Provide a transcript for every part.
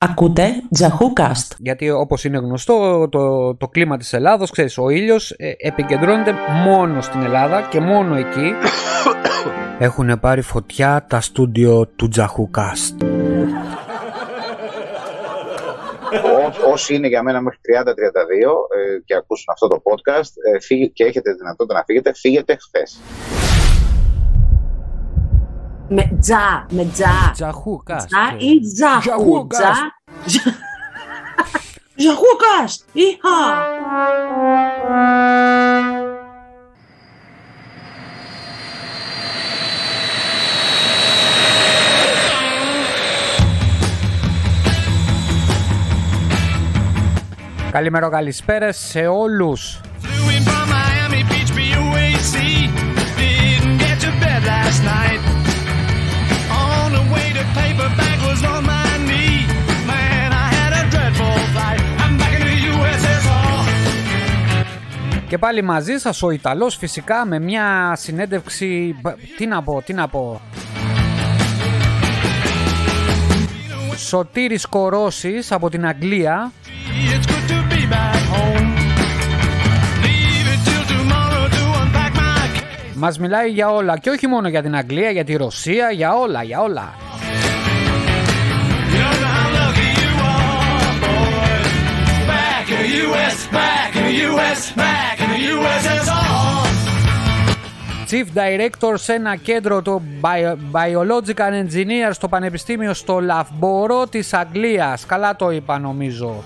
Ακούτε Τζαχούκαστ. Γιατί όπως είναι γνωστό το, το κλίμα της Ελλάδος, ξέρεις, ο ήλιος ε, επικεντρώνεται μόνο στην Ελλάδα και μόνο εκεί. Έχουν πάρει φωτιά τα στούντιο του Τζαχούκαστ. όσοι είναι για μένα μέχρι 30-32 ε, και ακούσουν αυτό το podcast ε, και έχετε δυνατότητα να φύγετε, φύγετε χθες. Με τζα, με τζα. Τζαχούκαστ. Τζα ή τζαχού. Τζαχούκαστ. Τζα. Τζαχούκαστ. Ιχα. Καλημέρα, καλησπέρα σε όλους. Flew in from Miami Beach, Και πάλι μαζί σας ο Ιταλός φυσικά με μια συνέντευξη... μπ- Τι να πω, τι να πω. Σωτήρης Κορώσης από την Αγγλία It's good to be back home. Leave it till tomorrow to unpack my case. Μας μιλάει για όλα και όχι μόνο για την Αγγλία, για τη Ρωσία, για όλα, για όλα. You don't know Chief Director σε ένα κέντρο του Biological Engineer στο Πανεπιστήμιο στο Λαφμπόρο της Αγγλίας. Καλά το είπα νομίζω.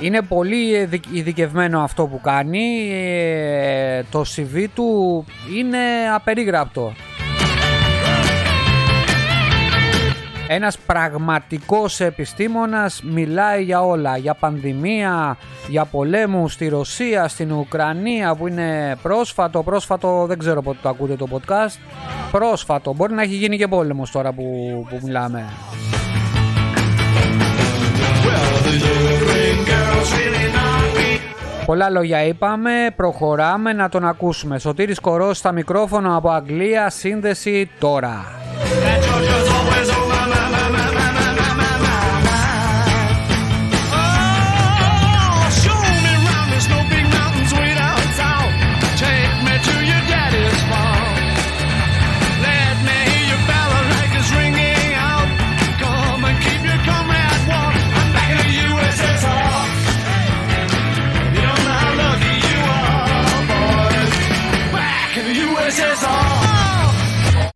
Είναι πολύ ειδικευμένο αυτό που κάνει. Ε, το CV του είναι απερίγραπτο. Ένας πραγματικός επιστήμονας μιλάει για όλα. Για πανδημία, για πολέμου στη Ρωσία, στην Ουκρανία που είναι πρόσφατο. Πρόσφατο δεν ξέρω πότε το ακούτε το podcast. Πρόσφατο. Μπορεί να έχει γίνει και πόλεμος τώρα που, που μιλάμε. Πολλά λόγια είπαμε, προχωράμε να τον ακούσουμε. Σωτήρης Κορός στα μικρόφωνα από Αγγλία, σύνδεση τώρα.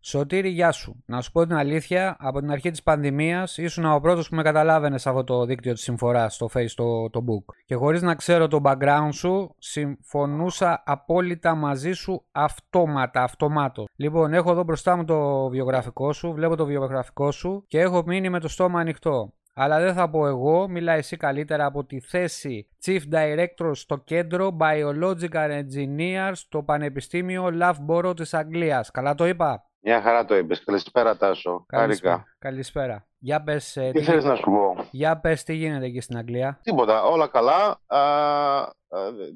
Σωτήρη, γεια σου. Να σου πω την αλήθεια, από την αρχή της πανδημίας ήσουν ο πρώτος που με καταλάβαινες σε αυτό το δίκτυο της συμφοράς, στο Face, το, το Book. Και χωρίς να ξέρω το background σου, συμφωνούσα απόλυτα μαζί σου αυτόματα, αυτομάτως. Λοιπόν, έχω εδώ μπροστά μου το βιογραφικό σου, βλέπω το βιογραφικό σου και έχω μείνει με το στόμα ανοιχτό. Αλλά δεν θα πω εγώ, μιλάει εσύ καλύτερα από τη θέση Chief Director στο κέντρο Biological Engineer στο Πανεπιστήμιο Loughborough της Αγγλίας. Καλά το είπα; Μια χαρά το είπες. Καλησπέρα Τάσο. Χάρηκα. Καλησπέρα. Για πες, ε, Τι τι, θέλεις να σου πω; για πες τι γίνεται εκεί στην Αγγλία; Τίποτα. Όλα καλά. Α, α,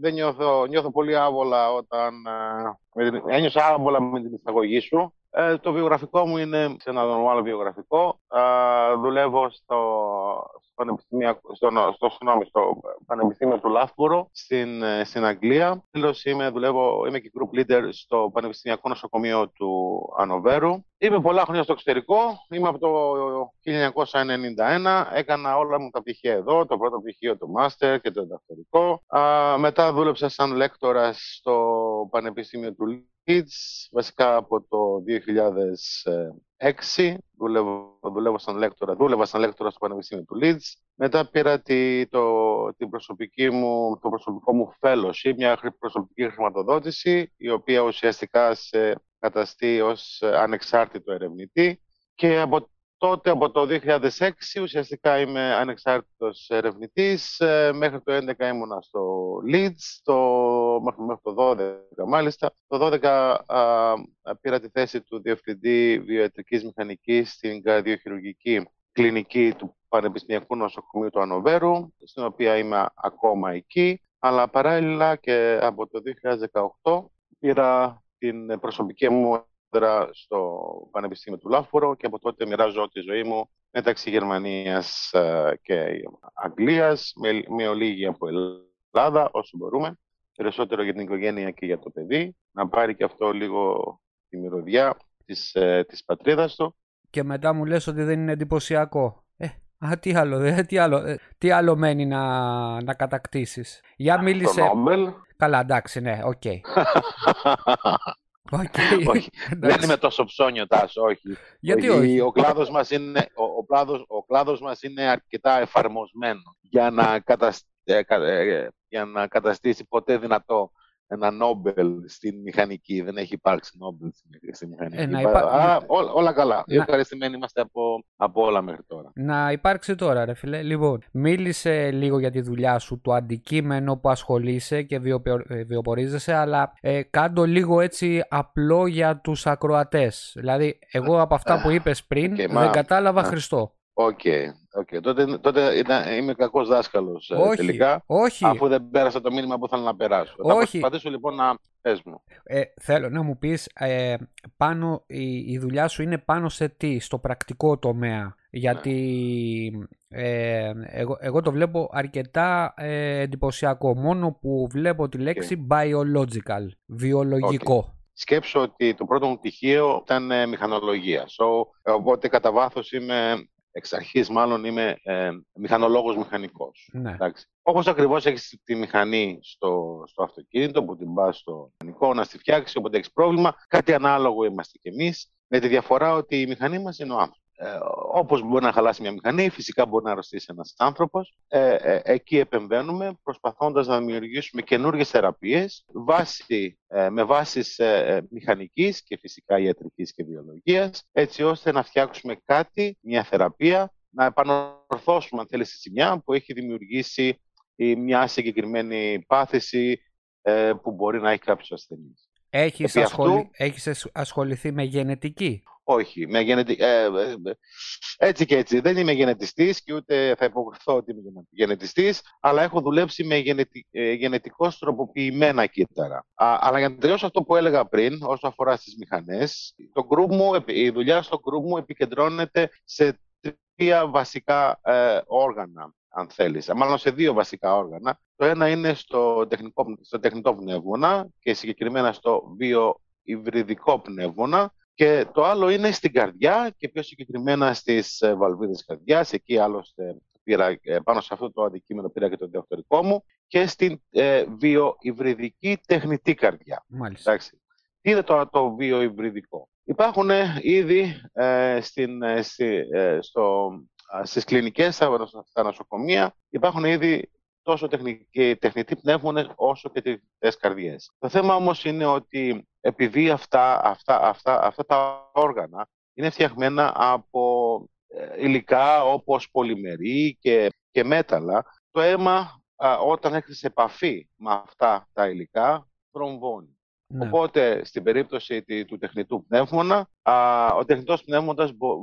δεν νιώθω, νιώθω πολύ άβολα όταν... α, με την, ένιωσα άβολα με την εισαγωγή σου. Ε, το βιογραφικό μου είναι σε ένα normal βιογραφικό. Α, δουλεύω στο, στο, πανεπιστημιακό- στο, στο, συγγνώμη, στο Πανεπιστήμιο του Λάφπουρο στην, ε, στην Αγγλία. Τέλος, είμαι, δουλεύω, είμαι και group leader στο Πανεπιστημιακό Νοσοκομείο του Ανοβέρου. Είμαι πολλά χρόνια στο εξωτερικό. Είμαι από το 1991. Έκανα όλα μου τα πτυχία εδώ, το πρώτο πτυχίο, το master και το διδακτορικό. Α, μετά δούλεψα σαν λέκτορας στο Πανεπιστήμιο του Leeds, βασικά από το 2006. Δουλεύω, δουλεύω σαν λέκτορα, δούλευα σαν λέκτορα στο Πανεπιστήμιο του Leeds. Μετά πήρα τη, το, την προσωπική μου, το προσωπικό μου fellowship, μια χρη- προσωπική χρηματοδότηση, η οποία ουσιαστικά σε καταστεί ως ε, ανεξάρτητο ερευνητή. Και από τότε, από το 2006, ουσιαστικά είμαι ανεξάρτητος ερευνητής. Ε, Μέχρι το 2011 ήμουνα στο Leeds, το, μέχρι, μέχρι το 2012 μάλιστα. Το 2012 α, πήρα τη θέση του Διευθυντή Βιοετρικής Μηχανικής στην καρδιοχειρουργική κλινική του Πανεπιστημιακού Νοσοκομείου του Ανοβέρου, στην οποία είμαι ακόμα εκεί. Αλλά παράλληλα και από το 2018 πήρα την προσωπική μου ειδικότερα στο Πανεπιστήμιο του Λάφμπορο και από τότε μοιράζω τη ζωή μου μεταξύ Γερμανίας ε, και Αγγλίας, με, με ολίγη από Ελλάδα όσο μπορούμε, περισσότερο για την οικογένεια και για το παιδί, να πάρει και αυτό λίγο τη μυρωδιά της, ε, της πατρίδας του. Και μετά μου λες ότι δεν είναι εντυπωσιακό. Ε, α, τι άλλο, δε, τι άλλο, ε, τι άλλο μένει να, να κατακτήσεις. Για Το μίλησε... Νόμπελ. Καλά, εντάξει, ναι, οκ. Οκ. όχι, δεν Εντάξει. είμαι τόσο ψώνιο, Τάσο, όχι. Γιατί όχι; Ο κλάδος μας είναι, ο, ο, κλάδος, ο κλάδος μας είναι αρκετά εφαρμοσμένο για να, κατασ- ε, κα- ε, για να καταστήσει ποτέ δυνατό ένα Νόμπελ στην μηχανική. Δεν έχει υπάρξει Νόμπελ στη, στη μηχανική. Ε, να Πα- υπά- Α, όλα, όλα καλά. Να- Ευχαριστημένοι είμαστε από, από όλα μέχρι τώρα. Να υπάρξει τώρα, ρε φίλε. Λοιπόν, μίλησε λίγο για τη δουλειά σου, το αντικείμενο που ασχολείσαι και βιοπιο- ε, βιοπορίζεσαι, αλλά ε, κάντο λίγο έτσι απλό για τους ακροατές. Δηλαδή, εγώ από αυτά που είπες πριν Οκ, δεν μα- κατάλαβα μα- Χριστό. Οκ, οκ. Τότε, τότε ήταν, είμαι κακός δάσκαλος ε, όχι, τελικά, όχι. αφού δεν πέρασα το μήνυμα που ήθελα να περάσω. Θα Όχι. προσπαθήσω λοιπόν να πες μου. Ε, θέλω να μου πεις, ε, πάνω, η, η δουλειά σου είναι πάνω σε τι, στο πρακτικό τομέα; Γιατί ε, εγώ, εγώ το βλέπω αρκετά ε, εντυπωσιακό. Μόνο που βλέπω τη λέξη biological, βιολογικό. Σκέψου ότι το πρώτο μου πτυχίο ήταν ε, μηχανολογία. So, ε, οπότε κατά βάθος είμαι, εξ αρχής μάλλον είμαι ε, μηχανολόγος μηχανικός. Ναι. Εντάξει. Όπως ακριβώς έχεις τη μηχανή στο, στο αυτοκίνητο που την πας στο μηχανικό να στη φτιάξεις όποτε έχεις πρόβλημα, κάτι ανάλογο είμαστε κι εμείς, με τη διαφορά ότι η μηχανή μας είναι ο άνθρωπος. Ε, όπως μπορεί να χαλάσει μια μηχανή, φυσικά μπορεί να αρρωστήσει ένας άνθρωπος. Ε, ε, εκεί επεμβαίνουμε προσπαθώντας να δημιουργήσουμε καινούργιες θεραπείες βάση, ε, με βάσεις ε, ε, μηχανικής και φυσικά ιατρικής και βιολογίας, έτσι ώστε να φτιάξουμε κάτι, μια θεραπεία, να επανορθώσουμε αν θέλεις στη ζημιά που έχει δημιουργήσει η μια συγκεκριμένη πάθηση ε, που μπορεί να έχει κάποιος ασθενής. Έχεις, Επί ασχολη... αυτού- έχεις ασ- ασχοληθεί με γενετική; Όχι, με γενετι... ε, ε, ε, έτσι και έτσι. Δεν είμαι γενετιστής και ούτε θα υποκριθώ ότι είμαι γενε- γενετιστής, αλλά έχω δουλέψει με γενετι... ε, γενετικώς τροποποιημένα κύτταρα. Α, αλλά για να τελειώσω αυτό που έλεγα πριν, όσο αφορά στις μηχανές, το group μου, επι- η δουλειά στο group μου επικεντρώνεται σε τρία βασικά ε, όργανα, αν θέλεις. Ε, Μάλλον σε δύο βασικά όργανα. Το ένα είναι στο τεχνικό, στο τεχνητό πνεύμονα και συγκεκριμένα στο βιοϊβριδικό πνεύμονα και το άλλο είναι στην καρδιά και πιο συγκεκριμένα στις ε, βαλβίδες καρδιάς. Εκεί άλλωστε πήρα, ε, πάνω σε αυτό το αντικείμενο πήρα και το διδακτορικό μου και στην ε, βιοϊβριδική τεχνητή καρδιά. Μάλιστα. Εντάξει. Τι είναι το, το βιοϊβριδικό; Υπάρχουν ε, ήδη ε, στην, ε, στη, ε, στο, α, στις κλινικές, στα, στα νοσοκομεία, υπάρχουν ήδη τόσο τεχνικοί, τεχνητοί πνεύμονες όσο και τεχνητές καρδιές. Το θέμα όμως είναι ότι επειδή αυτά, αυτά, αυτά, αυτά τα όργανα είναι φτιαγμένα από ε, υλικά όπως πολυμερή και, και μέταλλα, το αίμα α, όταν έρχεται σε επαφή με αυτά τα υλικά θρομβώνει. Ναι. Οπότε, στην περίπτωση τη- του τεχνητού πνεύμονα, α, ο τεχνητός πνεύμονας, μπο-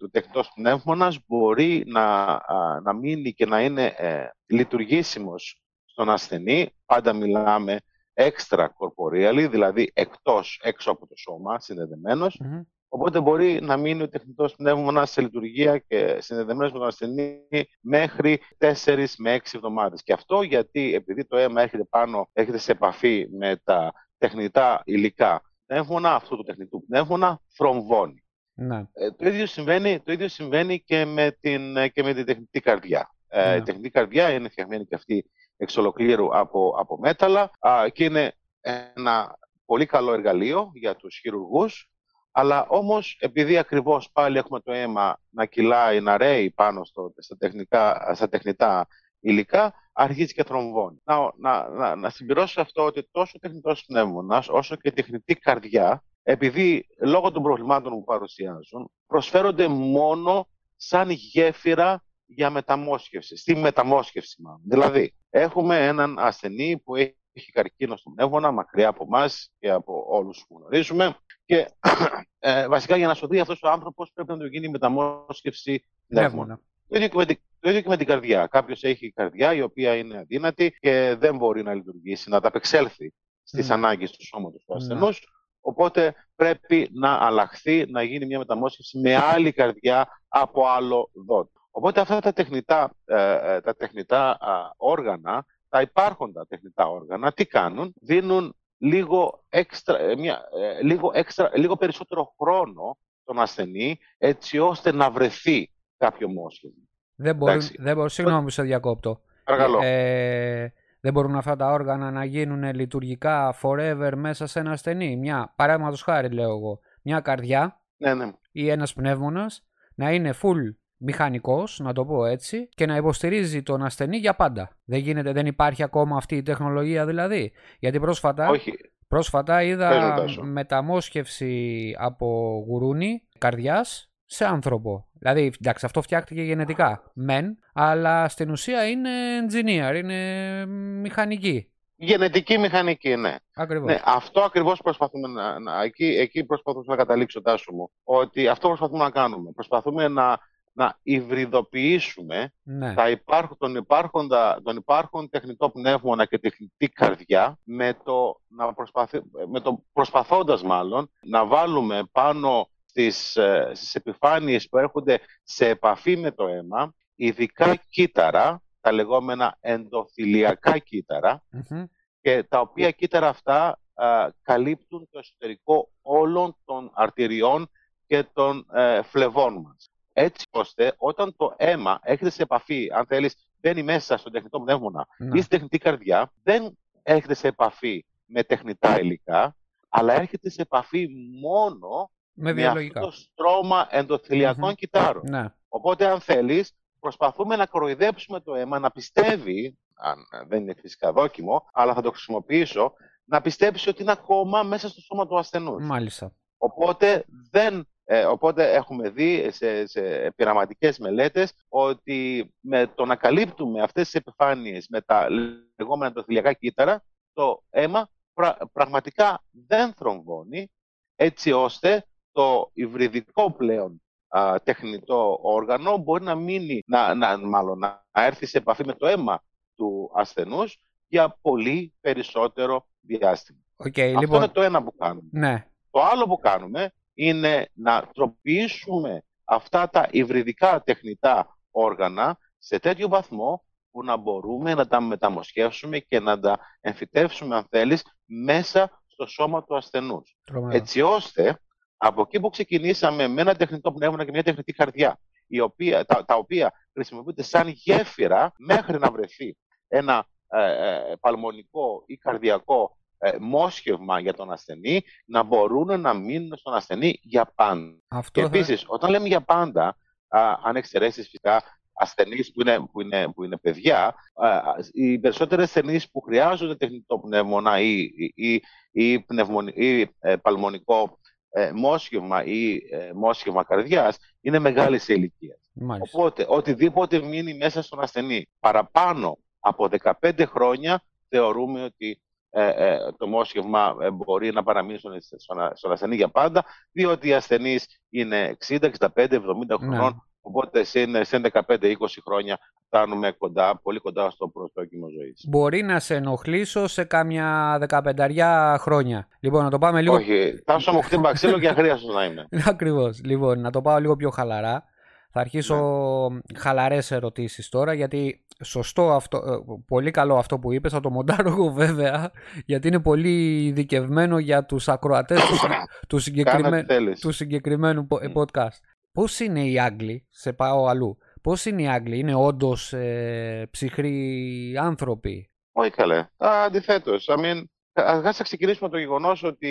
ο τεχνητός πνεύμονας μπορεί να, α, να μείνει και να είναι ε, λειτουργήσιμος στον ασθενή. Πάντα μιλάμε extra corporeally, δηλαδή εκτός, έξω από το σώμα, συνδεδεμένος. Μμμ. Οπότε μπορεί να μείνει ο τεχνητός πνεύμονας σε λειτουργία και συνδεδεμένος με τον ασθενή μέχρι 4 με 6 εβδομάδες. Και αυτό γιατί επειδή το αίμα έρχεται πάνω, έρχεται σε επαφή με τα τεχνητά υλικά πνεύμονα, αυτού του τεχνητού πνεύμονα θρομβώνει. Ναι. Ε, το, ίδιο συμβαίνει, το ίδιο συμβαίνει και με την, ε, και με την τεχνητή καρδιά. Ε, Ναι. Η τεχνητή καρδιά είναι φτιαγμένη και αυτή εξ ολοκλήρου από, από μέταλλα α, και είναι ένα πολύ καλό εργαλείο για τους χειρουργούς αλλά όμως επειδή ακριβώς πάλι έχουμε το αίμα να κυλάει, να ρέει πάνω στο, στα, τεχνικά, στα τεχνητά υλικά, αρχίζει και θρομβώνει. Να, να, να, να συμπληρώσω αυτό ότι τόσο ο τεχνητός πνεύμονας όσο και η τεχνητή καρδιά, επειδή λόγω των προβλημάτων που παρουσιάζουν, προσφέρονται μόνο σαν γέφυρα για μεταμόσχευση, στη μεταμόσχευση μάλλον. Δηλαδή, έχουμε έναν ασθενή που έχει καρκίνο στον πνεύμονα, μακριά από εμάς και από όλους που γνωρίζουμε και ε, βασικά για να σωθεί αυτός ο άνθρωπος πρέπει να του γίνει μεταμόσχευση πνεύμονα. Πνεύμονα. Το ίδιο, και με την, το ίδιο και με την καρδιά. Κάποιος έχει καρδιά η οποία είναι αδύνατη και δεν μπορεί να λειτουργήσει, να ανταπεξέλθει στις Ναι. ανάγκες του σώματος του Ναι. ασθενούς. Οπότε πρέπει να αλλάχθεί, να γίνει μια μεταμόσχευση με άλλη καρδιά από άλλο δότη. Οπότε αυτά τα τεχνητά, ε, ε, τα τεχνητά όργανα, τα υπάρχοντα τεχνητά όργανα, τι κάνουν, δίνουν λίγο, έξτρα, ε, μια, λίγο, έξτρα, λίγο περισσότερο χρόνο στον ασθενή, έτσι ώστε να βρεθεί κάποιο μόσχευμα. Δεν μπορούν, δεν μπορούν, συγγνώμη που σε διακόπτω. Παρακαλώ. Ε, δεν μπορούν αυτά τα όργανα να γίνουν λειτουργικά forever μέσα σε ένα ασθενή. Μια, παράδειγματος χάρη λέω εγώ, μια καρδιά ναι, ναι. ή ένας πνεύμονας να είναι full μηχανικός, να το πω έτσι, και να υποστηρίζει τον ασθενή για πάντα. Δεν, γίνεται, δεν υπάρχει ακόμα αυτή η τεχνολογία δηλαδή. Γιατί πρόσφατα, Όχι. πρόσφατα είδα μεταμόσχευση από γουρούνι καρδιάς σε άνθρωπο. Δηλαδή, εντάξει, αυτό φτιάχτηκε γενετικά, μεν, αλλά στην ουσία είναι engineer, είναι μηχανική. Γενετική μηχανική, ναι. Ακριβώς. ναι αυτό ακριβώς προσπαθούμε να, να εκεί, εκεί προσπαθούμε να καταλήξω, Τάσο μου, ότι αυτό προσπαθούμε να κάνουμε. Προσπαθούμε να, να υβριδοποιήσουμε ναι. τα υπάρχον, τον, υπάρχοντα, τον υπάρχον τεχνητό πνεύμονα και τεχνητή καρδιά με το, να προσπαθ, με το προσπαθώντας μάλλον να βάλουμε πάνω στις, ε, στις επιφάνειες που έρχονται σε επαφή με το αίμα, ειδικά κύτταρα, τα λεγόμενα ενδοθυλιακά και τα οποία κύτταρα αυτά καλύπτουν το εσωτερικό όλων των αρτηριών και των ε, φλεβών μας. Έτσι ώστε όταν το αίμα έρχεται σε επαφή, αν θέλεις, μπαίνει μέσα στον τεχνητό πνεύμονα ναι. ή στη τεχνητή καρδιά, δεν έρχεται σε επαφή με τεχνητά υλικά, αλλά έρχεται σε επαφή μόνο με, με αυτός το στρώμα ενδοθυλιακών κυτάρων. Ναι. Οπότε, αν θέλεις, προσπαθούμε να κοροϊδέψουμε το αίμα να πιστεύει, αν δεν είναι φυσικά δόκιμο, αλλά θα το χρησιμοποιήσω, να πιστέψει ότι είναι ακόμα μέσα στο σώμα του ασθενούς. Μάλιστα. Οπότε, δεν, ε, οπότε έχουμε δει σε, σε πειραματικές μελέτες ότι με το να καλύπτουμε αυτές τις επιφάνειες με τα λεγόμενα ενδοθυλιακά κύτταρα, το αίμα πραγματικά δεν θρομβώνει, έτσι ώστε το υβριδικό πλέον α, τεχνητό όργανο μπορεί να μείνει, να, να, μάλλον, να έρθει σε επαφή με το αίμα του ασθενούς για πολύ περισσότερο διάστημα. Okay, Αυτό λοιπόν... είναι το ένα που κάνουμε. Ναι. Το άλλο που κάνουμε είναι να τροποποιήσουμε αυτά τα υβριδικά τεχνητά όργανα σε τέτοιο βαθμό που να μπορούμε να τα μεταμοσχεύσουμε και να τα εμφυτεύσουμε, αν θέλεις, μέσα στο σώμα του ασθενούς. Έτσι ώστε από εκεί που ξεκινήσαμε με ένα τεχνητό πνεύμα και μια τεχνητή καρδιά, η οποία, τα, τα οποία χρησιμοποιούνται σαν γέφυρα μέχρι να βρεθεί ένα ε, ε παλμονικό ή καρδιακό ε, μόσχευμα για τον ασθενή, να μπορούν να μείνουν στον ασθενή για πάντα. Αυτό και επίσης, όταν λέμε για πάντα, α, αν εξαιρέσεις φυσικά ασθενείς που είναι, που είναι, που είναι παιδιά, α, οι περισσότερες ασθενείς που χρειάζονται τεχνητό πνεύμονα ή, ή, ή, ή ε, παλμονικό ε, μόσχευμα ή ε, μόσχευμα καρδιάς είναι μεγάλη σε ηλικίας. Οπότε, οτιδήποτε μείνει μέσα στον ασθενή παραπάνω από 15 χρόνια, θεωρούμε ότι ε, ε, το μόσχευμα ε, μπορεί να παραμείνει στον, στον, ασθενή για πάντα, διότι οι ασθενείς είναι 60, 65, 70 χρονών, οπότε σε, σε 15-20 χρόνια φτάνουμε κοντά, πολύ κοντά στο προσδόκιμο ζωής. Μπορεί να σε ενοχλήσω σε κάμια δεκαπενταριά χρόνια. Λοιπόν, να το πάμε λίγο. Όχι, τάσο μου χτύπα ξύλο και αχρίαστο να είμαι. Ακριβώς. Λοιπόν, να το πάω λίγο πιο χαλαρά. Θα αρχίσω ναι. χαλαρές ερωτήσεις τώρα γιατί σωστό αυτό, ε, πολύ καλό αυτό που είπες, θα το μοντάρω εγώ βέβαια γιατί είναι πολύ ειδικευμένο για τους ακροατές του, του, συγκεκριμένου, του συγκεκριμένου podcast. Πώς είναι οι Άγγλοι, σε πάω αλλού, Πώς είναι οι Άγγλοι, είναι όντως ε, ψυχροί άνθρωποι; Όχι καλέ, Αντιθέτως. I mean, ας ξεκινήσουμε το γεγονός ότι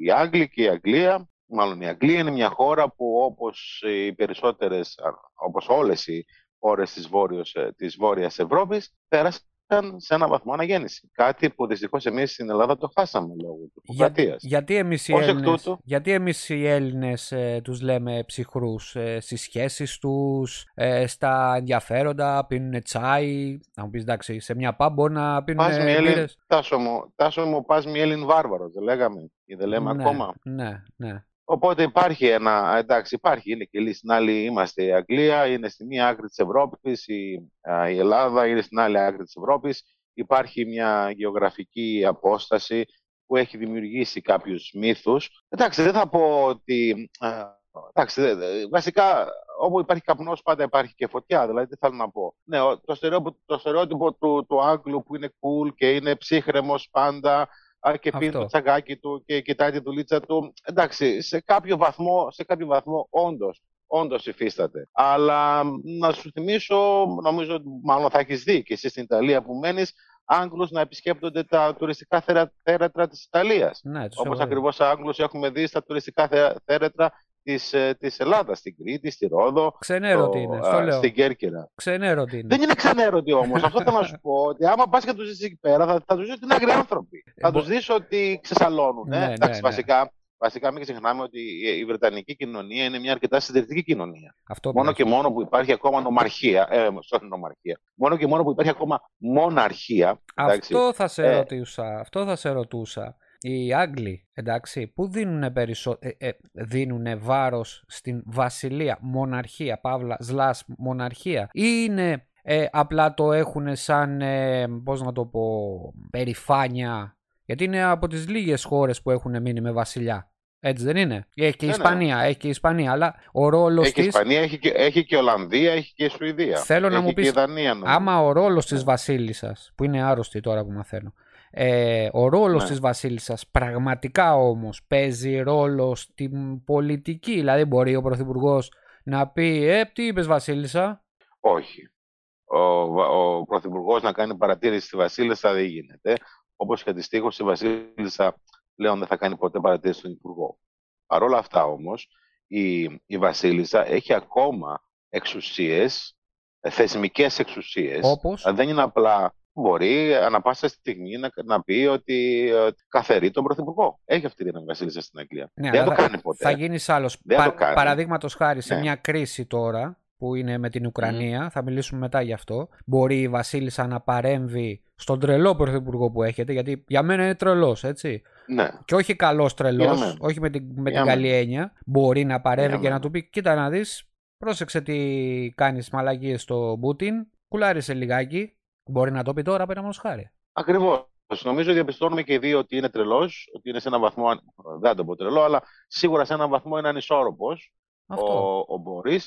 οι Άγγλοι και η Αγγλία, μάλλον η Αγγλία είναι μια χώρα που όπως οι περισσότερες, όπως όλες οι χώρες της, Βόρειος, ε, της Βόρειας Ευρώπης, πέρασαν σε ένα βαθμό αναγέννηση. Κάτι που δυστυχώς εμείς στην Ελλάδα το χάσαμε λόγω του Για, γιατί εμείς οι Έλληνε γιατί εμείς οι Έλληνες ε, τους λέμε ψυχρούς ε, στις σχέσεις τους, ε, στα ενδιαφέροντα, πίνουν τσάι. Να μου πεις εντάξει, σε μια πά μπορεί να πίνουν Έλλην, Τάσο μου, τάσο μου πας μη Έλλην βάρβαρος, δεν λέγαμε ή δεν λέμε ναι, ακόμα; Ναι, ναι. Οπότε υπάρχει ένα, εντάξει, υπάρχει, είναι και στην άλλη είμαστε η Αγγλία, είναι στη μία άκρη της Ευρώπης, η, η Ελλάδα είναι στην άλλη άκρη της Ευρώπης. Υπάρχει μια γεωγραφική απόσταση που έχει δημιουργήσει κάποιους μύθους. Εντάξει, δεν θα πω ότι... ε, Εντάξει, δε- δε- βασικά όπου υπάρχει καπνός πάντα υπάρχει και φωτιά, δηλαδή τι θέλω να πω. Ναι, ο- το στερεότυπο, το στερεότυπο του, του Άγγλου που είναι cool και είναι ψύχρεμος πάντα α, και πίνει Αυτό. το τσαγκάκι του και κοιτάει τη δουλίτσα του. Εντάξει, σε κάποιο βαθμό, σε κάποιο βαθμό όντως, όντως υφίσταται. Αλλά μ, να σου θυμίσω, νομίζω ότι μάλλον θα έχεις δει και εσύ στην Ιταλία που μένεις, Άγγλους να επισκέπτονται τα τουριστικά θέρα- θέρετρα της Ιταλίας. Ναι, τους Όπως έχω δει. ακριβώς Άγγλους έχουμε δει στα τουριστικά θε- θέρετρα της, ε, της Ελλάδας, στην Κρήτη, στη Ρόδο, Ξενέρωτη στο, είναι, α, στο λέω. στην Κέρκυρα. Ξενέρωτη είναι. Δεν είναι ξενέρωτη όμως. Αυτό θέλω να σου πω. Ότι άμα πας και τους δεις εκεί πέρα, θα, θα τους δεις ότι είναι άγριοι άνθρωποι. θα μπο- τους δεις ότι ξεσαλώνουν. Ναι, Ε. ναι, Εντάξει, ναι. βασικά, βασικά μην ξεχνάμε ότι η, η Βρετανική κοινωνία είναι μια αρκετά συντηρητική κοινωνία. Αυτό Μόνο πειράζει. και μόνο που υπάρχει ακόμα νομαρχία. Ε, sorry, νομαρχία. Μόνο και μόνο που υπάρχει ακόμα μοναρχία. εντάξει, Αυτό θα σε Ε. ρωτούσα. Αυτό θα σε ρωτούσα. Οι Άγγλοι, εντάξει, που δίνουν περισσο... ε, ε, δίνουνε βάρος στην βασιλεία, μοναρχία, παύλα, σλάς, μοναρχία ή είναι ε, απλά το έχουν σαν, ε, πώς να το πω, περηφάνεια, γιατί είναι από τις λίγες χώρες που έχουν μείνει με βασιλιά. Έτσι δεν είναι; Έχει και η Ναι, ναι. Ισπανία, έχει και η Ισπανία, αλλά ο ρόλος Έχει και της... Ισπανία, έχει και, έχει και Ολλανδία, έχει και Σουηδία. Θέλω να έχει μου και πεις, η Δανία, νομίζω. Άμα ο ρόλος της Ναι. βασίλισσας, που είναι άρρωστη τώρα που μαθαίνω, ε, ο ρόλος Ναι. της βασίλισσας πραγματικά όμως παίζει ρόλο στην πολιτική, δηλαδή μπορεί ο Πρωθυπουργός να πει «Ε, τι είπες βασίλισσα» Όχι. Ο, Βα- ο Πρωθυπουργός να κάνει παρατήρηση στη Βασίλισσα δεν γίνεται. Όπως και αντιστοίχως η Βασίλισσα πλέον δεν θα κάνει ποτέ παρατήρηση στον Υπουργό. Παρ' όλα αυτά όμως, η, η Βασίλισσα έχει ακόμα εξουσίες, θεσμικές εξουσίες. όπως; Δεν είναι απλά. Μπορεί ανα πάσα στιγμή να, να πει ότι ε, καθαρεί τον Πρωθυπουργό. Έχει αυτή την Βασίλισσα στην Αγγλία. Ναι, δεν αλλά το κάνει ποτέ. θα γίνεις άλλος. Δεν Πα, το κάνει. Παραδείγματος χάρη σε Ναι. μια κρίση τώρα που είναι με την Ουκρανία, θα μιλήσουμε μετά γι' αυτό, μπορεί η βασίλισσα να παρέμβει στον τρελό πρωθυπουργό που έχετε, γιατί για μένα είναι τρελός, έτσι. Ναι. και όχι καλός τρελός, Για μένα. όχι με την, με Για την καλή μένα. έννοια, μπορεί να παρεύει Για και να μένα. του πει: Κοίτα να δεις, πρόσεξε τι κάνεις μαλαγίε στο Πούτιν, κουλάρισε λιγάκι. Μπορεί να το πει τώρα, πέρα χάρη. Ακριβώς. Νομίζω διαπιστώνουμε και οι δύο ότι είναι τρελός, ότι είναι σε έναν βαθμό, δεν θα το πω τρελό, αλλά σίγουρα σε έναν βαθμό είναι ανισόρροπος. Αυτό. Ο, ο Μπορή.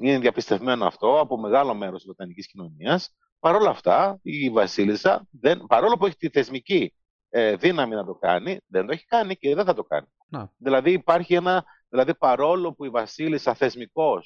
Είναι διαπιστευμένο αυτό από μεγάλο μέρος της Βρετανικής κοινωνίας. Παρ' όλα αυτά, η Βασίλισσα, δεν, παρόλο που έχει τη θεσμική ε, δύναμη να το κάνει, δεν το έχει κάνει και δεν θα το κάνει. Να. Δηλαδή, υπάρχει ένα. Δηλαδή, παρόλο που η Βασίλισσα θεσμικώ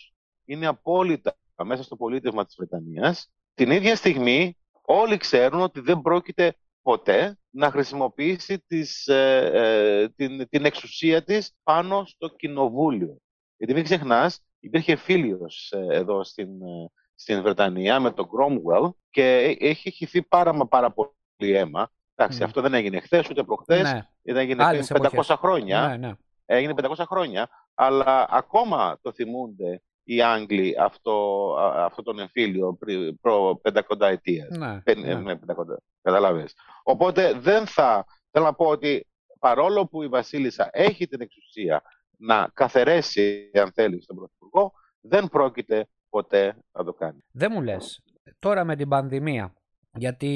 είναι απόλυτα μέσα στο πολίτευμα της Βρετανίας, την ίδια στιγμή όλοι ξέρουν ότι δεν πρόκειται ποτέ να χρησιμοποιήσει τις, ε, ε, την, την εξουσία της πάνω στο κοινοβούλιο. Γιατί μην ξεχνάς, υπήρχε φίλιος ε, εδώ στην, ε, στην Βρετανία με τον Cromwell και ε- έχει χυθεί πάρα μα πάρα πολύ αίμα. Εντάξει, Μμ. αυτό δεν έγινε χθες ούτε προχθές, Ναι, δεν έγινε Άλλες πριν 500 εποχές. χρόνια ναι, ναι. έγινε 500 χρόνια, αλλά ακόμα το θυμούνται οι Άγγλοι αυτό, α- αυτό τον εμφύλιο πρι- προ 500 ετίας. ναι, Πεν- ναι. ε, ναι, 500, καταλαβες. Οπότε δεν θα, θέλω να πω ότι παρόλο που η Βασίλισσα έχει την εξουσία να καθαιρέσει, αν θέλεις, τον Πρωθυπουργό, δεν πρόκειται ποτέ να το κάνει. Δεν μου λες, τώρα με την πανδημία, γιατί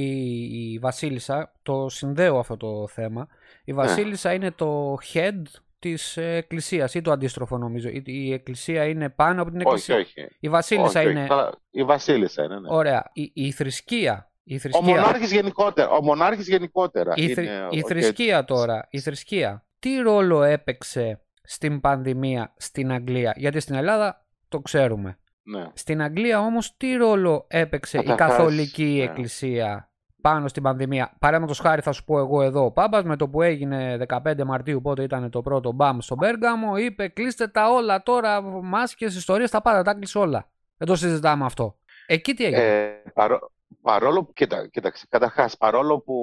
η Βασίλισσα, το συνδέω αυτό το θέμα, Ναι. η Βασίλισσα είναι το head της ε, εκκλησίας ή το αντίστροφο νομίζω. Η, η εκκλησία είναι πάνω από την Όχι, εκκλησία. όχι. Η Βασίλισσα όχι, είναι... όχι. Καλά, Η Βασίλισσα είναι, ναι. Ωραία. Η, η θρησκεία. Η Ο θρησκεία, μονάρχης γενικότερα. Ο μονάρχης γενικότερα η, θρη- είναι η ο θρησκεία τώρα, η θρησκεία, τι ρόλο έπαιξε στην πανδημία στην Αγγλία; Γιατί στην Ελλάδα το ξέρουμε. Ναι. Στην Αγγλία όμως τι ρόλο έπαιξε η Καταρχάς, καθολική ναι. εκκλησία; Πάνω στην πανδημία. Παραδείγματος χάρη θα σου πω εγώ εδώ ο Πάμπας με το που έγινε 15 Μαρτίου πότε ήταν το πρώτο μπαμ στο Μπέργαμο είπε κλείστε τα όλα τώρα μάσκες, ιστορίες τα πάντα τα κλείσε όλα. Δεν το συζητάμε αυτό. Εκεί τι έγινε; Ε, παρό- παρόλο που, κοίτα, κοίταξε, καταρχάς, παρόλο που,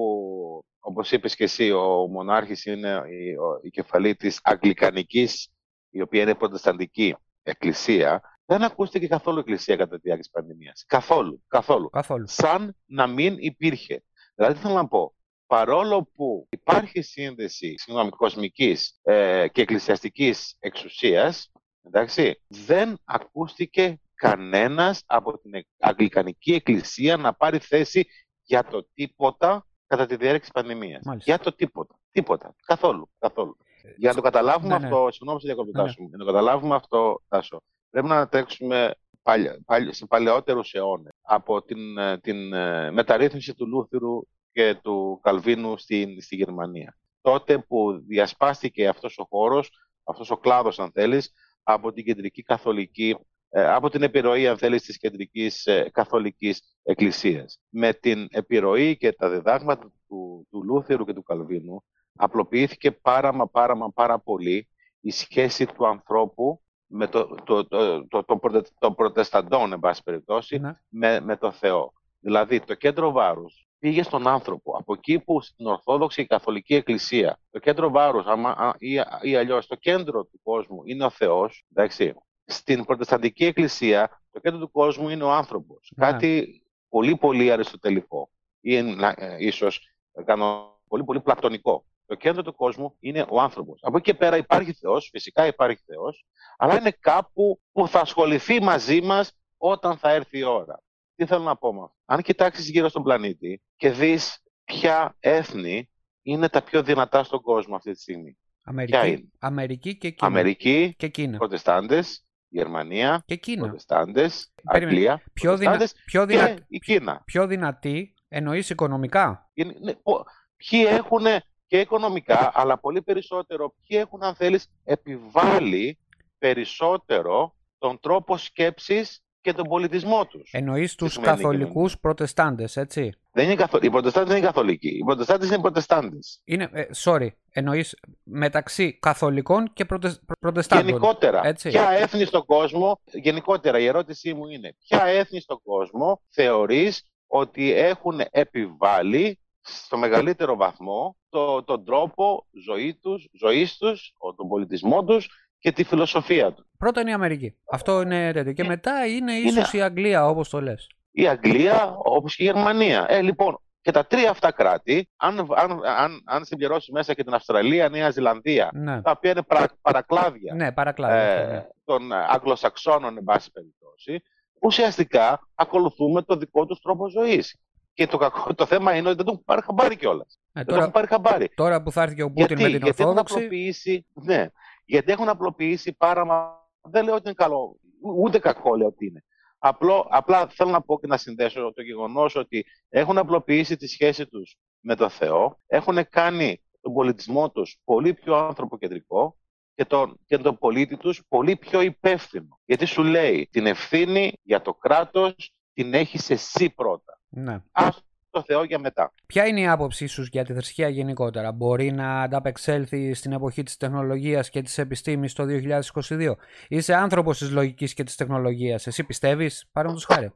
όπως είπες και εσύ, ο μονάρχης είναι η, ο- η κεφαλή της Αγγλικανικής, η οποία είναι προτεσταντική εκκλησία, δεν ακούστηκε καθόλου εκκλησία κατά τη διάρκεια της πανδημίας. Καθόλου, καθόλου. Καθόλου. Σαν να μην υπήρχε. Δηλαδή, τι θέλω να πω, παρόλο που υπάρχει σύνδεση συγγνώμη, κοσμικής ε, και εκκλησιαστικής εξουσίας, εντάξει, δεν ακούστηκε κανένας από την εκ- Αγγλικανική Εκκλησία να πάρει θέση για το τίποτα κατά τη διάρκεια της πανδημίας. Μάλιστα. Για το τίποτα. Τίποτα. Καθόλου. καθόλου. Για να το καταλάβουμε ναι, ναι. αυτό, συγγνώμη σε διακόπτω, Ναι, ναι. Τάσο μου. Για να το καταλάβουμε αυτό, Τάσο, πρέπει να τρέξουμε παλια, παλια, σε παλαιότερους αιώνες από την, ε, την ε, μεταρρύθμιση του Λούθυρου και του Καλβίνου στη, στη Γερμανία. Τότε που διασπάστηκε αυτός ο χώρος, αυτός ο κλάδος αν θέλεις, από την κεντρική καθολική, ε, από την επιρροή αν θέλεις της κεντρικής ε, καθολικής εκκλησίας. Με την επιρροή και τα διδάγματα του, του Λούθυρου και του Καλβίνου απλοποιήθηκε πάρα μα πάρα μα πάρα πολύ η σχέση του ανθρώπου με το, το, το, το, το, προτε- το προτεσταντών, εν πάση περιπτώσει, Ναι. με, με το Θεό. Δηλαδή, το κέντρο βάρους πήγε στον άνθρωπο. Από εκεί που στην Ορθόδοξη Καθολική Εκκλησία, το κέντρο βάρους άμα, α, ή, ή αλλιώς το κέντρο του κόσμου είναι ο Θεός, εντάξει, στην Προτεσταντική Εκκλησία το κέντρο του κόσμου είναι ο άνθρωπος. Ναι. Κάτι πολύ πολύ αριστοτελικό ή να- ε, ίσως ε, κάνω πολύ πολύ πλατωνικό. Το κέντρο του κόσμου είναι ο άνθρωπος. Από εκεί και πέρα υπάρχει Θεός, φυσικά υπάρχει Θεός, αλλά είναι κάπου που θα ασχοληθεί μαζί μας όταν θα έρθει η ώρα. Τι θέλω να πω με αυτό; Αν κοιτάξεις γύρω στον πλανήτη και δεις ποια έθνη είναι τα πιο δυνατά στον κόσμο αυτή τη στιγμή. Αμερική, είναι; Αμερική και Κίνα. Αμερική, Και Κίνα. Προτεστάντες, Γερμανία, Και Κίνα. Προτεστάντες, Περίμενε. Αγγλία, Πιο, δυνα... Προτεστάντες πιο, και δυνα... η Κίνα. πιο δυνατή εννοείς οικονομικά; Είναι- ναι, πο- Ποιοι έχουν και οικονομικά, αλλά πολύ περισσότερο, ποιοι έχουν, αν θέλεις, επιβάλει περισσότερο τον τρόπο σκέψης και τον πολιτισμό τους. Εννοείς τους σημαίνει καθολικούς προτεστάντες, έτσι; Δεν είναι καθο... Οι Προτεστάντες δεν είναι καθολικοί. Οι Προτεστάντες είναι Προτεστάντες. Είναι, ε, sorry, εννοείς μεταξύ καθολικών και προτε... προτεστάντων. Γενικότερα, έτσι; ποια έθνη στον κόσμο, γενικότερα η ερώτησή μου είναι, ποια έθνη στον κόσμο θεωρείς ότι έχουν επιβάλει στο μεγαλύτερο βαθμό το, τον τρόπο ζωή τους, ζωής τους, ο- τον πολιτισμό τους και τη φιλοσοφία τους. Πρώτα είναι η Αμερική. Αυτό είναι τέτοιο. Και Ε, μετά είναι είναι- ίσως η Αγγλία, όπως το λες. Η Αγγλία όπως και η Γερμανία. Ε, λοιπόν, και τα τρία αυτά κράτη, αν, αν, αν, αν συμπληρώσεις μέσα και την Αυστραλία, Νέα Ζηλανδία, Ναι, τα οποία είναι παρα, παρακλάδια ναι παρακλάδια. αυτό, ναι. ε, των Αγγλοσαξώνων, εν πάση περιπτώσει, ουσιαστικά ακολουθούμε το δικό τους τρόπο ζωής. Και το, κακό, το θέμα είναι ότι δεν το έχουν πάρει χαμπάρι κιόλας. Ε, Δεν το τώρα, έχουν πάρει χαμπάρι. τώρα που θα έρθει και ο Πούτιν Γιατί, με την γιατί έχουν Ορθόδοξη, απλοποιήσει, ναι, γιατί έχουν απλοποιήσει πάρα μα... Δεν λέω ότι είναι καλό, ου- ούτε κακό λέω ότι είναι. Απλό, απλά θέλω να πω και να συνδέσω το γεγονός ότι έχουν απλοποιήσει τη σχέση τους με το Θεό, έχουν κάνει τον πολιτισμό τους πολύ πιο ανθρωποκεντρικό και τον, και τον πολίτη τους πολύ πιο υπεύθυνο. Γιατί σου λέει την ευθύνη για το κράτος την έχεις εσύ πρώτα. Ναι. Ας το Θεό για μετά. Ποια είναι η άποψή σου για τη θρησκεία γενικότερα; Μπορεί να ανταπεξέλθει στην εποχή της τεχνολογίας και της επιστήμης το 2022. Είσαι άνθρωπος της λογικής και της τεχνολογίας. Εσύ πιστεύεις, παραδείγματος χάρη.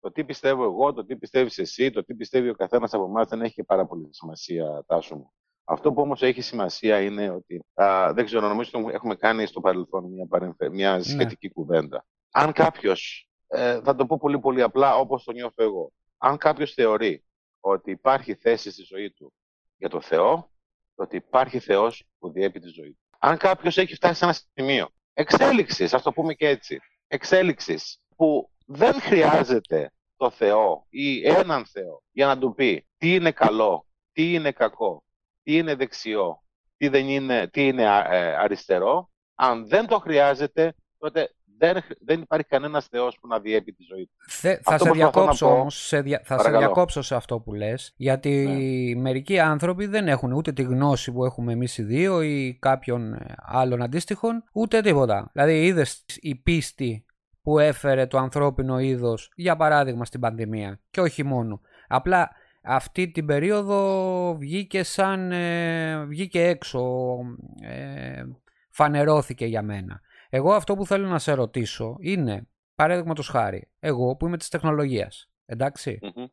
Το τι πιστεύω εγώ, το τι πιστεύεις εσύ, το τι πιστεύει ο καθένας από εμάς δεν έχει και πάρα πολύ σημασία, Τάσο μου. Αυτό που όμως έχει σημασία είναι ότι, α, δεν ξέρω, νομίζω ότι έχουμε κάνει στο παρελθόν μια, παρεμφε- μια σχετική κουβέντα. Αν κάποιος, ε, θα το πω πολύ πολύ απλά όπως το νιώθω εγώ, αν κάποιος θεωρεί ότι υπάρχει θέση στη ζωή του για το Θεό, ότι υπάρχει Θεός που διέπει τη ζωή του. Αν κάποιος έχει φτάσει σε ένα σημείο εξέλιξης, ας το πούμε και έτσι, εξέλιξης που δεν χρειάζεται το Θεό ή έναν Θεό για να του πει τι είναι καλό, τι είναι κακό, τι είναι δεξιό, τι, δεν είναι, τι είναι α- ε, αριστερό. Αν δεν το χρειάζεται, τότε δεν, χρ- δεν υπάρχει κανένας Θεός που να διέπει τη ζωή του. Θε, θα Αυτό σε προσπαθώ να διακόψω πω. όμως, σε δια- θα σε Παρακαλώ. Ναι. διακόψω σε αυτό που λες, γιατί μερικοί άνθρωποι δεν έχουν ούτε τη γνώση που έχουμε εμείς οι δύο ή κάποιον ε, άλλον αντίστοιχον, ούτε τίποτα. Δηλαδή είδες η πίστη που έφερε το ανθρώπινο είδος, για παράδειγμα στην πανδημία, και όχι μόνο. Απλά αυτή την περίοδο βγήκε σαν, ε, βγήκε έξω, ε, φανερώθηκε για μένα. Εγώ αυτό που θέλω να σε ρωτήσω είναι, παράδειγματο χάρη, εγώ που είμαι της τεχνολογίας, εντάξει, Μμμ.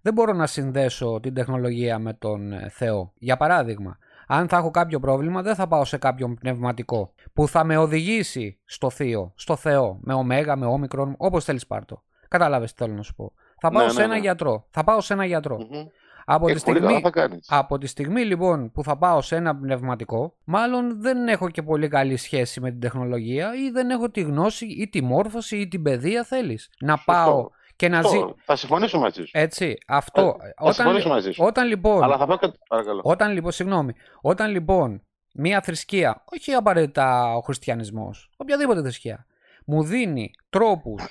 δεν μπορώ να συνδέσω την τεχνολογία με τον ε, Θεό. Για παράδειγμα, αν θα έχω κάποιο πρόβλημα, δεν θα πάω σε κάποιον πνευματικό που θα με οδηγήσει στο Θείο, στο Θεό, με ωμέγα, με όμικρον, όπως θέλεις πάρτο. Κατάλαβες τι θέλω να σου πω. Θα πάω Ναι, σε ναι, ένα ναι. γιατρό. Θα πάω σε ένα γιατρό. Μμμ. Από Και τη, πολύ καλά στιγμή, θα κάνεις. από τη στιγμή λοιπόν που θα πάω σε ένα πνευματικό, μάλλον δεν έχω και πολύ καλή σχέση με την τεχνολογία ή δεν έχω τη γνώση ή τη μόρφωση ή την παιδεία θέλεις. Να Σωστό. πάω και να ζει. Αυτό, Θα συμφωνήσω μαζί σου. Έτσι, αυτό. Θα, θα όταν, συμφωνήσω μαζί σου. όταν λοιπόν. Αλλά θα πω και. Παρακαλώ. Όταν λοιπόν, συγγνώμη, όταν λοιπόν μία θρησκεία, όχι απαραίτητα ο χριστιανισμός, οποιαδήποτε θρησκεία, μου δίνει τρόπους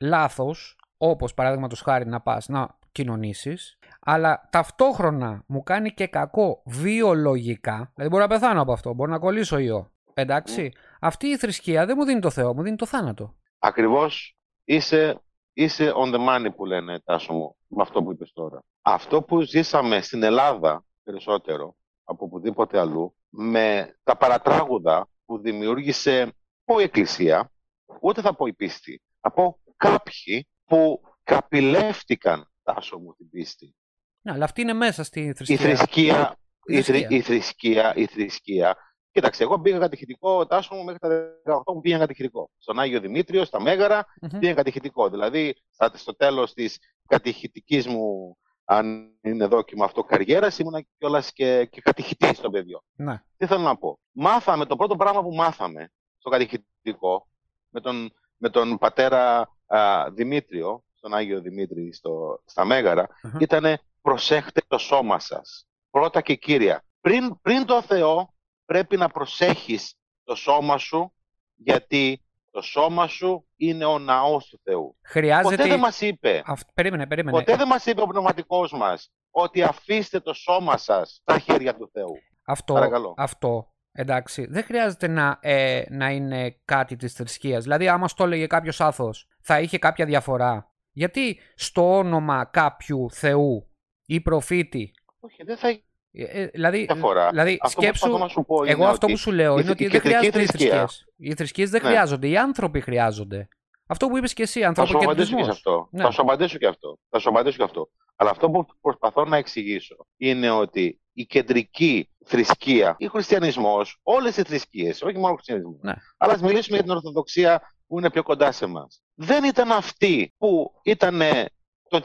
λάθος, όπως παραδείγματος χάρη να πας να κοινωνήσεις, αλλά ταυτόχρονα μου κάνει και κακό βιολογικά, δηλαδή μπορώ να πεθάνω από αυτό, μπορώ να κολλήσω ιό, εντάξει, αυτή η θρησκεία δεν μου δίνει το Θεό, μου δίνει το θάνατο. Ακριβώς. Είσαι, είσαι on the money που λένε, Τάσο μου, με αυτό που είπες τώρα. Αυτό που ζήσαμε στην Ελλάδα περισσότερο από οπουδήποτε αλλού, με τα παρατράγουδα που δημιούργησε ο η Εκκλησία, ούτε θα πω η πίστη, θα πω κάποιοι που καπηλεύτηκαν, Τάσο μου, την πίστη. Ναι, αλλά αυτή είναι μέσα στη Η θρησκεία. θρησκεία, Η η, θρη- θρησκεία. η θρησκεία, η θρησκεία. Κοίταξε, εγώ πήγα κατηχητικό, Τάσο μου, μέχρι τα 18 μου πήγα κατηχητικό. Στον Άγιο Δημήτριο, στα Μέγαρα, Μμμ. πήγα κατηχητικό. Δηλαδή, στα- στο τέλος της κατηχητικής μου, αν είναι δόκιμο αυτό, καριέρας, ήμουνα κιόλας και, και κατηχητής των παιδιών. Ναι. Τι θέλω να πω; Μάθαμε, το πρώτο πράγμα που μάθαμε στο κατηχητικό, με τον, με τον πατέρα α, Δημήτριο, στον Άγιο Δημήτρη στο, στα Μέγαρα, Αχα. ήταν προσέχτε το σώμα σας. Πρώτα και κύρια. Πριν, πριν το Θεό πρέπει να προσέχεις το σώμα σου, γιατί το σώμα σου είναι ο ναός του Θεού. Χρειάζεται. Ποτέ δεν μας είπε, Αυ- Περίμενε, περίμενε. ποτέ δεν μας είπε ο πνευματικός μας, ότι αφήστε το σώμα σας στα χέρια του Θεού. Αυτό, Παρακαλώ. αυτό, εντάξει, δεν χρειάζεται να, ε, να είναι κάτι της θρησκείας. Δηλαδή, άμα στο έλεγε κάποιος άθος, θα είχε κάποια διαφορά. Γιατί στο όνομα κάποιου θεού ή προφήτη, Όχι, δεν θα έχει ε, ε, δηλαδή, διαφορά. δηλαδή Αυτό που σκέψου, προσπαθώ να σου πω εγώ είναι αυτό ότι που σου λέω η είναι θ- ότι η δεν κεντρική χρειάζονται οι θρησκεία- θρησκείες. Οι θρησκείες δεν Ναι. χρειάζονται, οι άνθρωποι χρειάζονται. Αυτό που είπες και εσύ, Θα σου απαντήσω και σε ανθρωποκεντρισμός. αυτό. Ναι. Θα σου απαντήσω και αυτό. Θα σου απαντήσω και αυτό. Αλλά αυτό που προσπαθώ να εξηγήσω είναι ότι η κεντρική θρησκεία, ο χριστιανισμός, όλες οι θρησκείες, όχι μόνο ο χριστιανισμός, Ναι. αλλά ας μιλήσουμε για την Ορθοδοξία που είναι πιο κοντά σε εμάς. Δεν ήταν αυτοί που ήταν το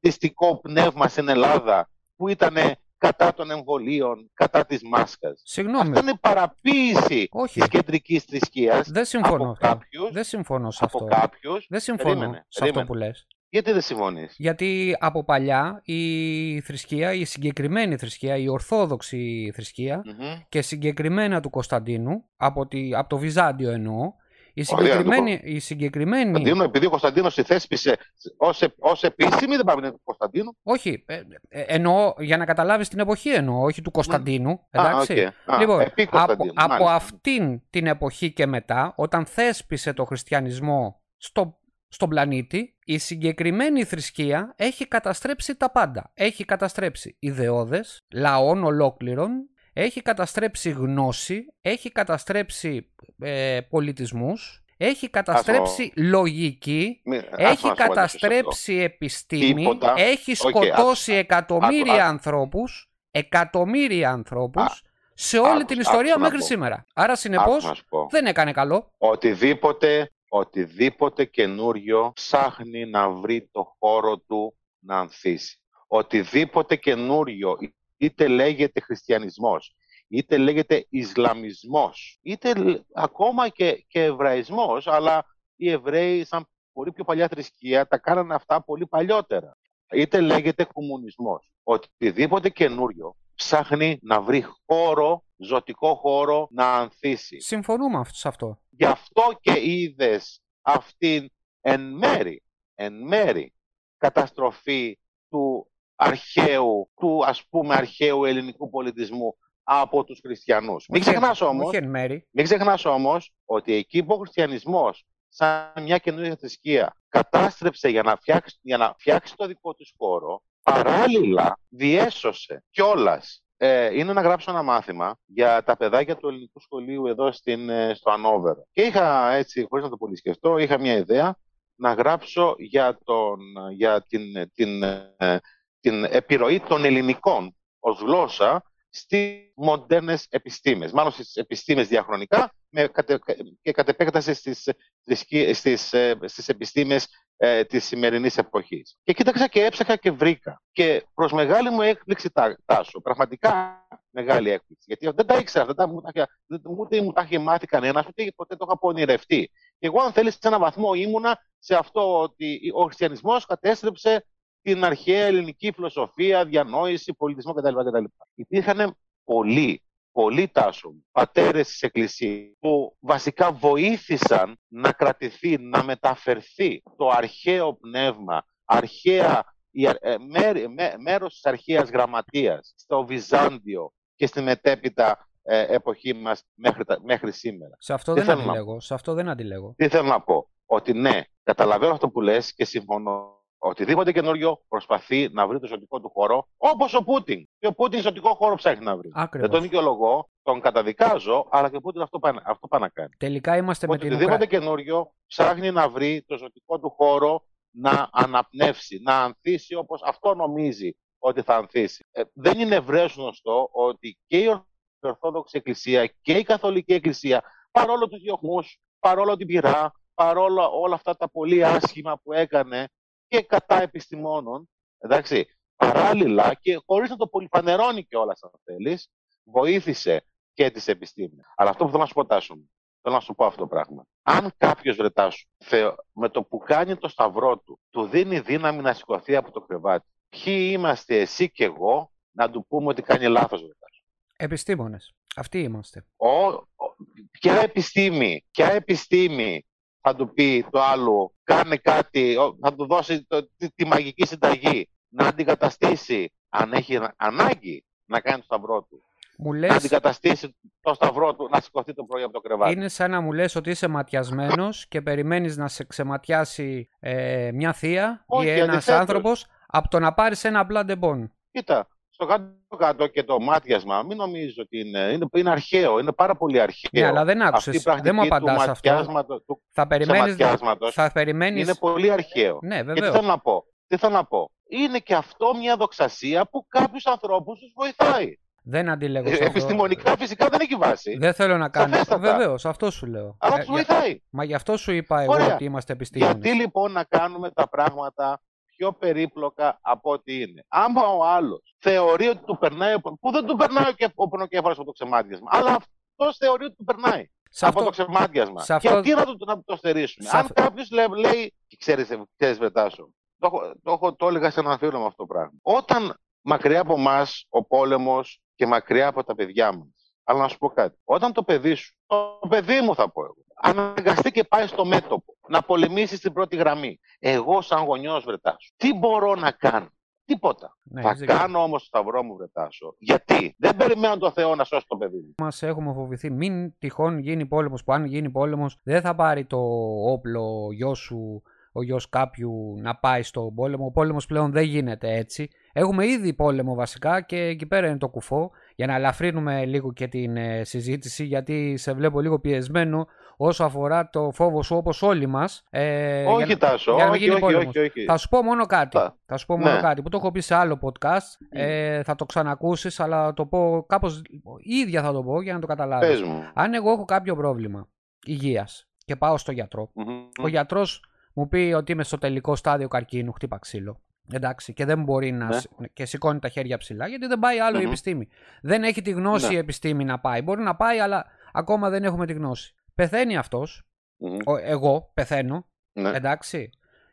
τζιχαντιστικό πνεύμα στην Ελλάδα, που ήταν κατά των εμβολίων, κατά της μάσκας. Συγγνώμη, Αυτό είναι παραποίηση όχι, της κεντρικής θρησκείας δεν συμφωνώ από αυτό. κάποιους, Δεν συμφωνώ σε από αυτό. κάποιους. Δεν συμφωνώ Περίμενε, σε αυτό περίμενε. που λες. Γιατί δεν συμφωνείς; Γιατί από παλιά η θρησκεία, η συγκεκριμένη θρησκεία, η ορθόδοξη θρησκεία Μμμ. και συγκεκριμένα του Κωνσταντίνου, από, τη, από το Βυζάντιο εννοώ, η Ωραία, συγκεκριμένη, η συγκεκριμένη Κωνσταντίνο, επειδή ο Κωνσταντίνος τη θέσπισε ως, ε- ως επίσημη, δεν πάμε να είναι του Κωνσταντίνου. όχι, ε, ε, εννοώ για να καταλάβεις την εποχή εννοώ, όχι του Κωνσταντίνου, εντάξει. Α, οκ. Α, Λοιπόν, επί από, Κωνσταντίνου, από μάλιστα. αυτήν την εποχή και μετά, όταν θέσπισε το χριστιανισμό στο, στον πλανήτη, η συγκεκριμένη θρησκεία έχει καταστρέψει τα πάντα. Έχει καταστρέψει ιδεώδες, λαών ολόκληρων, έχει καταστρέψει γνώση, έχει καταστρέψει ε, πολιτισμούς, έχει καταστρέψει λογική, Μη- άκου να έχει σου απαντήσω σε αυτό. καταστρέψει επιστήμη, Τίποτα. έχει Οκ, σκοτώσει άκου- εκατομμύρια άκου- ανθρώπους, εκατομμύρια ανθρώπους Α, σε όλη άκουσα- την ιστορία άκουσα να μέχρι πω. σήμερα. Άρα Άκου συνεπώς να σου πω. δεν έκανε καλό. Οτιδήποτε, οτιδήποτε καινούριο ψάχνει να βρει το χώρο του να ανθίσει. Οτιδήποτε καινούριο, είτε λέγεται χριστιανισμός, είτε λέγεται Ισλαμισμός, είτε λ- ακόμα και, και Εβραϊσμός, αλλά οι Εβραίοι σαν πολύ πιο παλιά θρησκεία τα κάνανε αυτά πολύ παλιότερα. Είτε λέγεται κομμουνισμός. Οτιδήποτε καινούριο ψάχνει να βρει χώρο, ζωτικό χώρο να ανθίσει. Συμφωνούμε αυ- σε αυτό. Γι' αυτό και είδες αυτήν εν μέρη, εν μέρη καταστροφή του αρχαίου, του ας πούμε αρχαίου ελληνικού πολιτισμού από τους χριστιανούς. Μην Όχι εν- ξεχνάς όμως, Όχι εν μέρη. μην ξεχνάς όμως ότι εκεί που ο χριστιανισμός σαν μια καινούργια θρησκεία κατάστρεψε για να, φτιάξει, για να φτιάξει το δικό της χώρο, παράλληλα διέσωσε κιόλας. Ε, είναι να γράψω ένα μάθημα για τα παιδάκια του ελληνικού σχολείου εδώ στην, ε, στο Ανόβερο. Και είχα έτσι, χωρίς να το πολύ σκεφτώ, είχα μια ιδέα να γράψω για, τον, για την, την, ε, την επιρροή των ελληνικών ως γλώσσα στις μοντέρνες επιστήμες. Μάλλον στις επιστήμες διαχρονικά με, κατε, και κατ' επέκταση στις, θρησκεί- στις, ε, στις επιστήμες ε, της σημερινής εποχής. Και κοίταξα και έψαχα και βρήκα. Και προς μεγάλη μου έκπληξη τα, τάσο, πραγματικά μεγάλη έκπληξη. Γιατί δεν τα ήξερα, δεν τα, μου τα είχε- δεν- ούτε μου τα είχε μάθει κανένας, ούτε ποτέ το είχα πονηρευτεί. Και εγώ αν θέλεις σε έναν βαθμό ήμουνα σε αυτό ότι ο χριστιανισμός κατέστρεψε την αρχαία ελληνική φιλοσοφία, διανόηση, πολιτισμό κτλ. κτλ. Υπήρχαν πολλοί, πολλοί τάσο, πατέρες της Εκκλησίας που βασικά βοήθησαν να κρατηθεί, να μεταφερθεί το αρχαίο πνεύμα, αρχαία, η, ε, μέρ- μέ- μέρος της αρχαίας γραμματείας στο Βυζάντιο και στη μετέπειτα ε, εποχή μας μέχρι, τα- μέχρι σήμερα. Σε αυτό Τι δεν θέλω να αντιλέγω. Σε αυτό δεν αντιλέγω. Τι θέλω να πω. Ότι ναι, καταλαβαίνω αυτό που λες και συμφωνώ. Οτιδήποτε καινούριο προσπαθεί να βρει το ζωτικό του χώρο, όπως ο Πούτιν. Και ο Πούτιν ζωτικό χώρο ψάχνει να βρει. Ακριβώς. Δεν τον δικαιολογώ, τον καταδικάζω, αλλά και ο Πούτιν αυτό πάει, αυτό πάει να κάνει. Τελικά είμαστε με Ότι την οτιδήποτε Ουκρανία. καινούριο ψάχνει να βρει το ζωτικό του χώρο να αναπνεύσει, να ανθίσει όπως αυτό νομίζει ότι θα ανθίσει. Ε, δεν είναι ευρέως γνωστό ότι και η Ορθόδοξη Εκκλησία και η Καθολική Εκκλησία, παρόλο τους διωγμούς, παρόλο την πειρά, παρόλο όλα αυτά τα πολύ άσχημα που έκανε και κατά επιστημόνων, εντάξει, παράλληλα και χωρίς να το πολυφανερώνει κιόλας αν θέλεις, βοήθησε και τις επιστήμες. Αλλά αυτό που θέλω να σου πω, Τάσο μου, θέλω να σου πω αυτό το πράγμα. Αν κάποιος βρετάσου με το που κάνει το σταυρό του, του δίνει δύναμη να σηκωθεί από το κρεβάτι, ποιοι είμαστε εσύ και εγώ να του πούμε ότι κάνει λάθος βρετάσου. Επιστήμονες. Αυτοί είμαστε. Ο, ο- ποια επιστήμη, ποια επιστήμη θα του πει το άλλο, κάνε κάτι, ο- θα του δώσει το- τη, τη μαγική συνταγή, να αντικαταστήσει, αν έχει ανάγκη, να κάνει το σταυρό του. Μου Να λες, αντικαταστήσει το σταυρό του, να σηκωθεί το πρωί από το κρεβάτι. είναι σαν να μου λες ότι είσαι ματιασμένος και περιμένεις να σε ξεματιάσει ε, μια θεία Όχι, ή ένας αντιθέτως. άνθρωπος από το να πάρεις ένα blood and bone. Κοίτα, στο κάτω-κάτω και το μάτιασμα, μην νομίζεις ότι είναι, είναι, είναι αρχαίο, είναι πάρα πολύ αρχαίο. Ναι, αλλά δεν Αυτή άκουσες. η πρακτική Δεν μου απαντάς του αυτό. ματιάσματος, του Θα περιμένεις, ξεματιάσματος θα περιμένεις... είναι πολύ αρχαίο. Ναι, Και τι βεβαίως. θέλω να πω. Τι θέλω να πω. Είναι και αυτό μια δοξασία που κάποιους ανθρώπους τους βοηθάει. Δεν αντιλέγω Ε, σε αυτό. Επιστημονικά φυσικά δεν έχει βάση. Δεν θέλω να κάνω. Σαφέστατα. Βεβαίως, αυτό σου λέω. Αλλά Ε, τους για- βοηθάει. Μα γι' αυτό σου είπα εγώ Ωραία. ότι είμαστε επιστήμονες. Γιατί λοιπόν να κάνουμε τα πράγματα πιο περίπλοκα από ό,τι είναι. Άμα ο άλλος θεωρεί ότι του περνάει, ο- που δεν του περνάει και ο πονοκέφαλος από το ξεμάτιασμα, αλλά αυτός θεωρεί ότι του περνάει Σε από αυτό, το ξεμάτιασμα. σε αυτό- Γιατί να το, να το στερήσουμε. Σε Αν αυτό- κάποιος λέει, και ξέρεις, ξέρεις Βρετάσο, το, έχω- το, έχω- το έλεγα σε έναν φίλο με αυτό το πράγμα. Όταν μακριά από εμά ο πόλεμος και μακριά από τα παιδιά μας. Αλλά να σου πω κάτι. Όταν το παιδί σου, το παιδί μου θα πω εγώ, αναγκαστεί και πάει στο μέτωπο να πολεμήσει στην πρώτη γραμμή. Εγώ, σαν γονιός Βρετάσου, τι μπορώ να κάνω; Τίποτα. ναι, θα έχεις δίκιο. κάνω όμως το σταυρό μου Βρετάσο. Γιατί; Δεν περιμένω το Θεό να σώσει το παιδί μου. Μας έχουμε φοβηθεί. Μην τυχόν γίνει πόλεμος που αν γίνει πόλεμος δεν θα πάρει το όπλο ο γιος σου, ο γιος κάποιου να πάει στον πόλεμο. Ο πόλεμος πλέον δεν γίνεται έτσι. Έχουμε ήδη πόλεμο βασικά και εκεί πέρα είναι το κουφό για να ελαφρύνουμε λίγο και την ε, συζήτηση γιατί σε βλέπω λίγο πιεσμένο όσο αφορά το φόβο σου όπως όλοι μας. Ε, για όχι, να- Τάσο. για να μην όχι, γίνει όχι, πόλεμος. όχι, όχι. Θα σου πω μόνο κάτι. Θα- Θα σου πω μόνο Ναι. κάτι που το έχω πει σε άλλο podcast. Ε, θα το ξανακούσεις, αλλά θα το πω κάπως ίδια θα το πω για να το καταλάβεις. Πες μου. Αν εγώ έχω κάποιο πρόβλημα υγείας και πάω στο γιατρό, Μμμ. ο γιατρός μου πει ότι είμαι στο τελικό στάδιο καρκίνου, χτύπα ξύλο. Εντάξει, και δεν μπορεί να. Ναι. σ- και σηκώνει τα χέρια ψηλά, γιατί δεν πάει άλλο η Μμμ. επιστήμη. Δεν έχει τη γνώση Ναι. η επιστήμη να πάει. Μπορεί να πάει, αλλά ακόμα δεν έχουμε τη γνώση. Πεθαίνει αυτός, Μμμ. εγώ πεθαίνω, Ναι. εντάξει,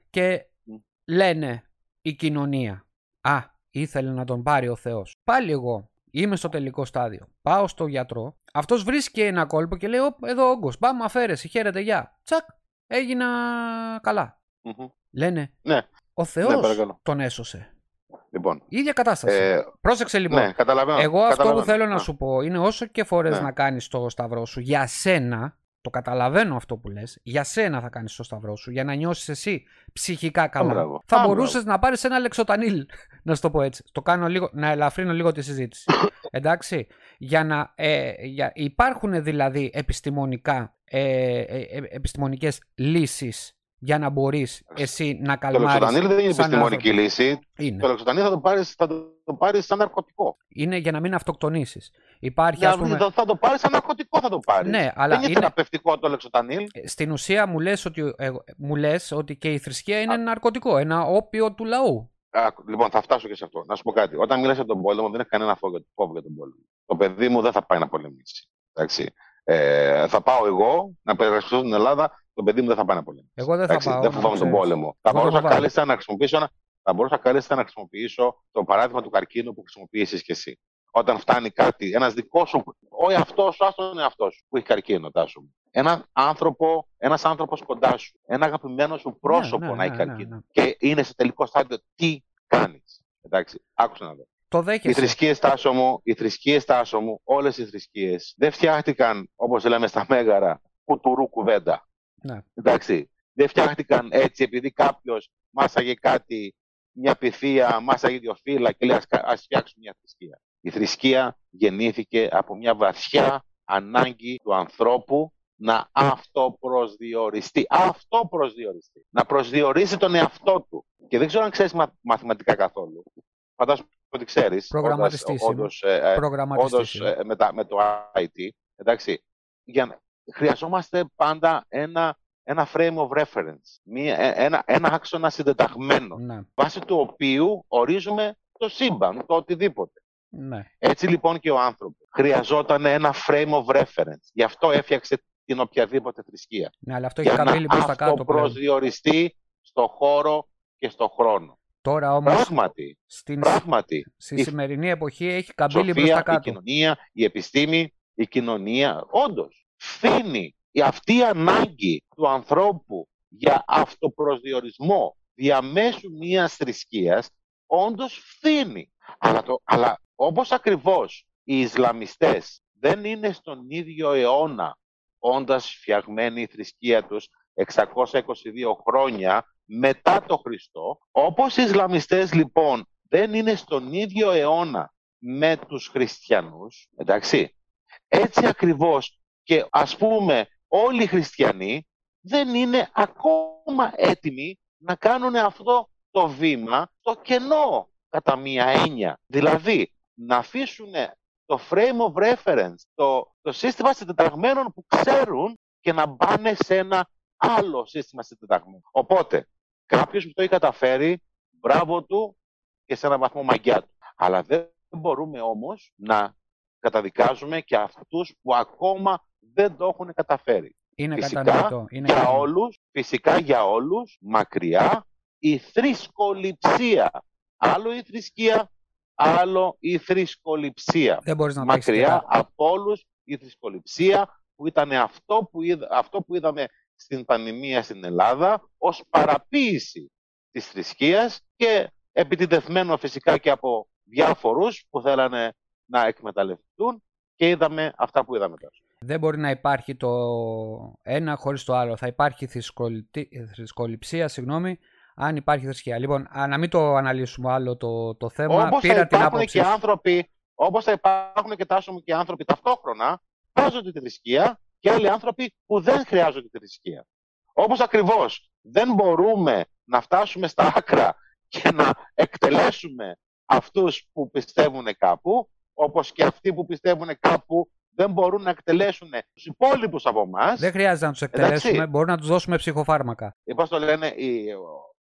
και Μμ. λένε η κοινωνία. Α, ήθελε να τον πάρει ο Θεός. Πάλι εγώ είμαι στο τελικό στάδιο. Πάω στο γιατρό. Αυτός βρίσκει ένα κόλπο και λέει: «Οπ, εδώ όγκος. Πάμε, αφαίρεση. Χαίρετε, γεια. Τσακ. Έγινα καλά. Μμμ. Λένε. Ναι. Ο Θεός παρακαλώ. τον έσωσε. Λοιπόν. Η ίδια κατάσταση. Ε, Πρόσεξε λοιπόν. ναι, καταλαβαίνω. Εγώ αυτό που καταλαβαίνω. θέλω να Α, σου πω είναι όσο και φορές Ναι. να κάνεις το σταυρό σου για σένα, το καταλαβαίνω αυτό που λες, για σένα θα κάνεις το σταυρό σου, για να νιώσεις εσύ ψυχικά καλά. μπράβο. Θα Α, μπορούσες να πάρεις ένα λεξοτανίλ, να σου το πω έτσι. Το κάνω λίγο, να ελαφρύνω λίγο τη συζήτηση. Εντάξει, για να, ε, για, υπάρχουν δηλαδή επιστημονικά, ε, ε, ε, επιστημονικές λύσεις για να μπορείς εσύ να Το καλμάρεις λεξοτανίλ δεν είναι σαν επιστημονική άνθρωπος. λύση. Είναι. Το λεξοτανίλ θα το πάρεις, θα το, το πάρεις σαν ναρκωτικό. είναι για να μην αυτοκτονήσεις. Υπάρχει Για, ας πούμε... θα, θα το πάρεις σαν ναρκωτικό θα το πάρεις. Ναι, αλλά δεν είναι, είναι- θεραπευτικό το λεξοτανίλ. Ε, Στην ουσία μου λες, ότι, ε, μου λες ότι και η θρησκεία είναι ναρκωτικό, ένα όπιο του λαού. Α, λοιπόν, θα φτάσω και σε αυτό. Να σου πω κάτι. Όταν μιλάς για τον πόλεμο, δεν έχει κανένα φόβο, για- φόβο για τον πόλεμο. Το παιδί μου δεν θα πάει να πολεμήσει. Εντάξει. Ε, θα πάω εγώ να περασπιστώ στην Ελλάδα το παιδί μου δεν θα πάνε πολύ. Εγώ δεν θα Εντάξει, πάω. δεν να φοβάμαι τον ξέρεις. πόλεμο. Θα Εγώ το μπορούσα φοβάμαι. κάλλιστα να χρησιμοποιήσω, ένα- θα μπορούσα κάλλιστα να χρησιμοποιήσω το παράδειγμα του καρκίνου που χρησιμοποιήσεις και εσύ. Όταν φτάνει κάτι, ένας δικός σου, ο εαυτός σου, άστον τον εαυτός σου που έχει καρκίνο, τάσο μου. Ένα άνθρωπο, ένας άνθρωπος κοντά σου, ένα αγαπημένο σου πρόσωπο Ναι, ναι, να έχει ναι, ναι, καρκίνο ναι. και είναι σε τελικό στάδιο, τι κάνεις. Εντάξει, άκουσα να δω. Το Οι δέχεσαι. θρησκείες τάσο μου, οι θρησκείες τάσο μου, όλες οι θρησκείες δεν φτιάχτηκαν, όπως λέμε στα μέγαρα, κουτουρού κουβέντα. Ναι. Εντάξει, δεν φτιάχτηκαν έτσι επειδή κάποιος μάσαγε κάτι, μια πυθία, μάσαγε δύο φύλλα και λέει ας, κα- ας φτιάξουμε μια θρησκεία. Η θρησκεία γεννήθηκε από μια βαθιά ανάγκη του ανθρώπου να αυτοπροσδιοριστεί. Αυτοπροσδιοριστεί. Να προσδιορίσει τον εαυτό του. Και δεν ξέρω αν ξέρεις μα- μαθηματικά καθόλου. Φαντάζομαι ότι ξέρεις. Προγραμματιστής όντας- είμαι. όντως, ε, ε, Προγραμματιστής όντως είμαι. ε, με, τα- με το IT, εντάξει, για, να- χρειαζόμαστε πάντα ένα, ένα frame of reference, μία, ε, ένα, ένα άξονα συντεταγμένο, Ναι, βάσει του οποίου ορίζουμε το σύμπαν, το οτιδήποτε. ναι. Έτσι λοιπόν και ο άνθρωπος χρειαζόταν ένα frame of reference. Γι' αυτό έφτιαξε την οποιαδήποτε θρησκεία. Ναι, αλλά αυτό έχει Για καμπύλη προς τα να κάτω πλέον. αυτοπροσδιοριστεί στο χώρο και στο χρόνο. Τώρα όμως Πράγματι, στην, πράγματι. στη η- σημερινή εποχή έχει καμπύλη προς σοφία, τα η κάτω. κοινωνία, η επιστήμη, η κοινωνία, όντως φθήνει η αυτή η ανάγκη του ανθρώπου για αυτοπροσδιορισμό διαμέσου μιας θρησκείας, όντως φθήνει. Αλλά, το, αλλά όπως ακριβώς οι Ισλαμιστές δεν είναι στον ίδιο αιώνα όντας φτιαγμένη η θρησκεία τους 622 χρόνια μετά το Χριστό, όπως οι Ισλαμιστές λοιπόν δεν είναι στον ίδιο αιώνα με τους χριστιανούς, εντάξει, έτσι ακριβώς και ας πούμε όλοι οι χριστιανοί δεν είναι ακόμα έτοιμοι να κάνουν αυτό το βήμα το κενό κατά μία έννοια. Δηλαδή να αφήσουν το frame of reference, το, το σύστημα συντεταγμένων που ξέρουν και να πάνε σε ένα άλλο σύστημα συντεταγμένων. Οπότε, κάποιος που το έχει καταφέρει, μπράβο του και σε έναν βαθμό μαγιά του. Αλλά δεν μπορούμε όμως να καταδικάζουμε και αυτούς που ακόμα δεν το έχουν καταφέρει. Είναι Φυσικά, κατανοητό. Είναι για κατανοητό. όλους, φυσικά για όλους, μακριά, η θρησκοληψία. Άλλο η θρησκεία, άλλο η θρησκοληψία. Δεν μπορείς να το έχεις Μακριά και από όλους η θρησκοληψία που ήταν αυτό που, είδα, αυτό που είδαμε στην πανδημία στην Ελλάδα ως παραποίηση της θρησκείας και επιτιδευμένο φυσικά και από διάφορους που θέλανε να εκμεταλλευτούν και είδαμε αυτά που είδαμε τώρα. Δεν μπορεί να υπάρχει το ένα χωρίς το άλλο. Θα υπάρχει θρησκοληπτή- θρησκοληψία, συγγνώμη, αν υπάρχει θρησκεία. Λοιπόν, α, να μην το αναλύσουμε άλλο το, το θέμα. Όπως θα Πήρα την υπάρχουν άποψή και σου. άνθρωποι, όπως θα υπάρχουν και τάσο μου και άνθρωποι ταυτόχρονα, χρειάζονται τη θρησκεία και άλλοι άνθρωποι που δεν χρειάζονται τη θρησκεία. Όπως ακριβώς δεν μπορούμε να φτάσουμε στα άκρα και να εκτελέσουμε αυτούς που πιστεύουν κάπου, όπως και αυτοί που πιστεύουν κάπου δεν μπορούν να εκτελέσουν τους υπόλοιπους από εμάς. Δεν χρειάζεται να τους Εντάξει. εκτελέσουμε. Μπορούμε να τους δώσουμε ψυχοφάρμακα. Πώς το λένε, οι-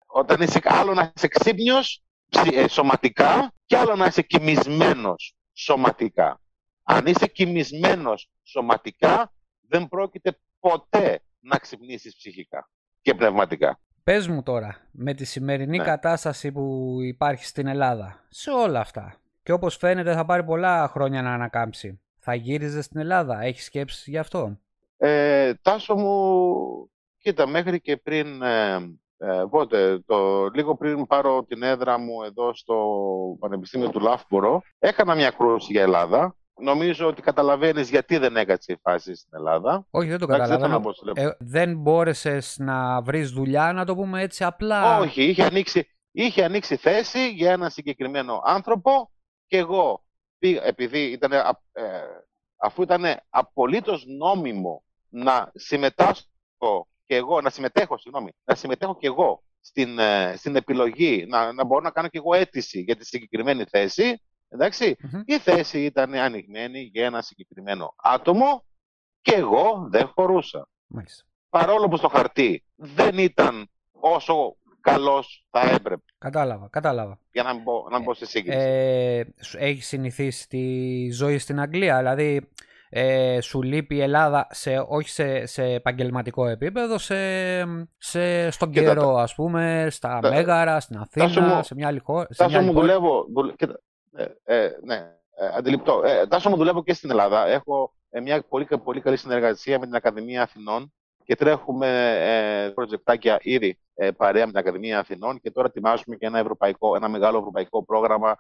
όταν είσαι άλλο να είσαι ξύπνιος ψη- ε, σωματικά και άλλο να είσαι κοιμισμένος σωματικά. Αν είσαι κοιμισμένος σωματικά, δεν πρόκειται ποτέ να ξυπνήσεις ψυχικά και πνευματικά. Πες μου τώρα, με τη σημερινή Ναι. κατάσταση που υπάρχει στην Ελλάδα, σε όλα αυτά, και όπως φαίνεται θα πάρει πολλά χρόνια να ανακάμψει, θα γύριζες στην Ελλάδα, έχεις σκέψεις γι' αυτό; Ε, τάσο μου, κοίτα, μέχρι και πριν, ε, ε, πότε, το, λίγο πριν πάρω την έδρα μου εδώ στο Πανεπιστήμιο του Λάφμπορο, έκανα μια κρούση για Ελλάδα. Νομίζω ότι καταλαβαίνεις γιατί δεν έκατσε η φάση στην Ελλάδα. Όχι, δεν το Εντάξει, δεν θέλω να καταλαβαίνω. πω στο Ε, δεν μπόρεσες να βρεις δουλειά, να το πούμε έτσι απλά; Όχι, είχε ανοίξει, είχε ανοίξει θέση για ένα συγκεκριμένο άνθρωπο και εγώ, πήγα- επειδή ήταν, ε, αφού ήταν απολύτως νόμιμο να συμμετάσχω και εγώ, να συμμετέχω, συγγνώμη, να συμμετέχω και εγώ στην, ε, στην επιλογή, να, να μπορώ να κάνω και εγώ αίτηση για τη συγκεκριμένη θέση, εντάξει, Μμμ. η θέση ήταν ανοιγμένη για ένα συγκεκριμένο άτομο και εγώ δεν χωρούσα Μάλιστα. παρόλο που στο χαρτί δεν ήταν όσο καλός θα έπρεπε. Κατάλαβα, κατάλαβα. Για να μην μπω, να μην μπω σε σύγκριση. Ε, σου- έχεις συνηθίσει τη ζωή στην Αγγλία, δηλαδή ε, σου λείπει η Ελλάδα, σε, όχι σε, σε επαγγελματικό επίπεδο, σε, σε, στον Κοίτα, καιρό, ας πούμε, στα τα- Μέγαρα, στην Αθήνα, Τάσο μου- σε μια άλλη χώρα. σε Τάσο μια άλλη μου πόλη. δουλεύω. δουλε- κοίτα, ε, ε, ναι, ε, αντιληπτό. Ε, Τάσο μου δουλεύω και στην Ελλάδα. Έχω ε, μια πολύ, κα- πολύ καλή συνεργασία με την Ακαδημία Αθηνών και τρέχουμε ε, προτζεκτάκια ήδη ε, παρέα με την Ακαδημία Αθηνών και τώρα ετοιμάζουμε και ένα, ευρωπαϊκό, ένα μεγάλο ευρωπαϊκό πρόγραμμα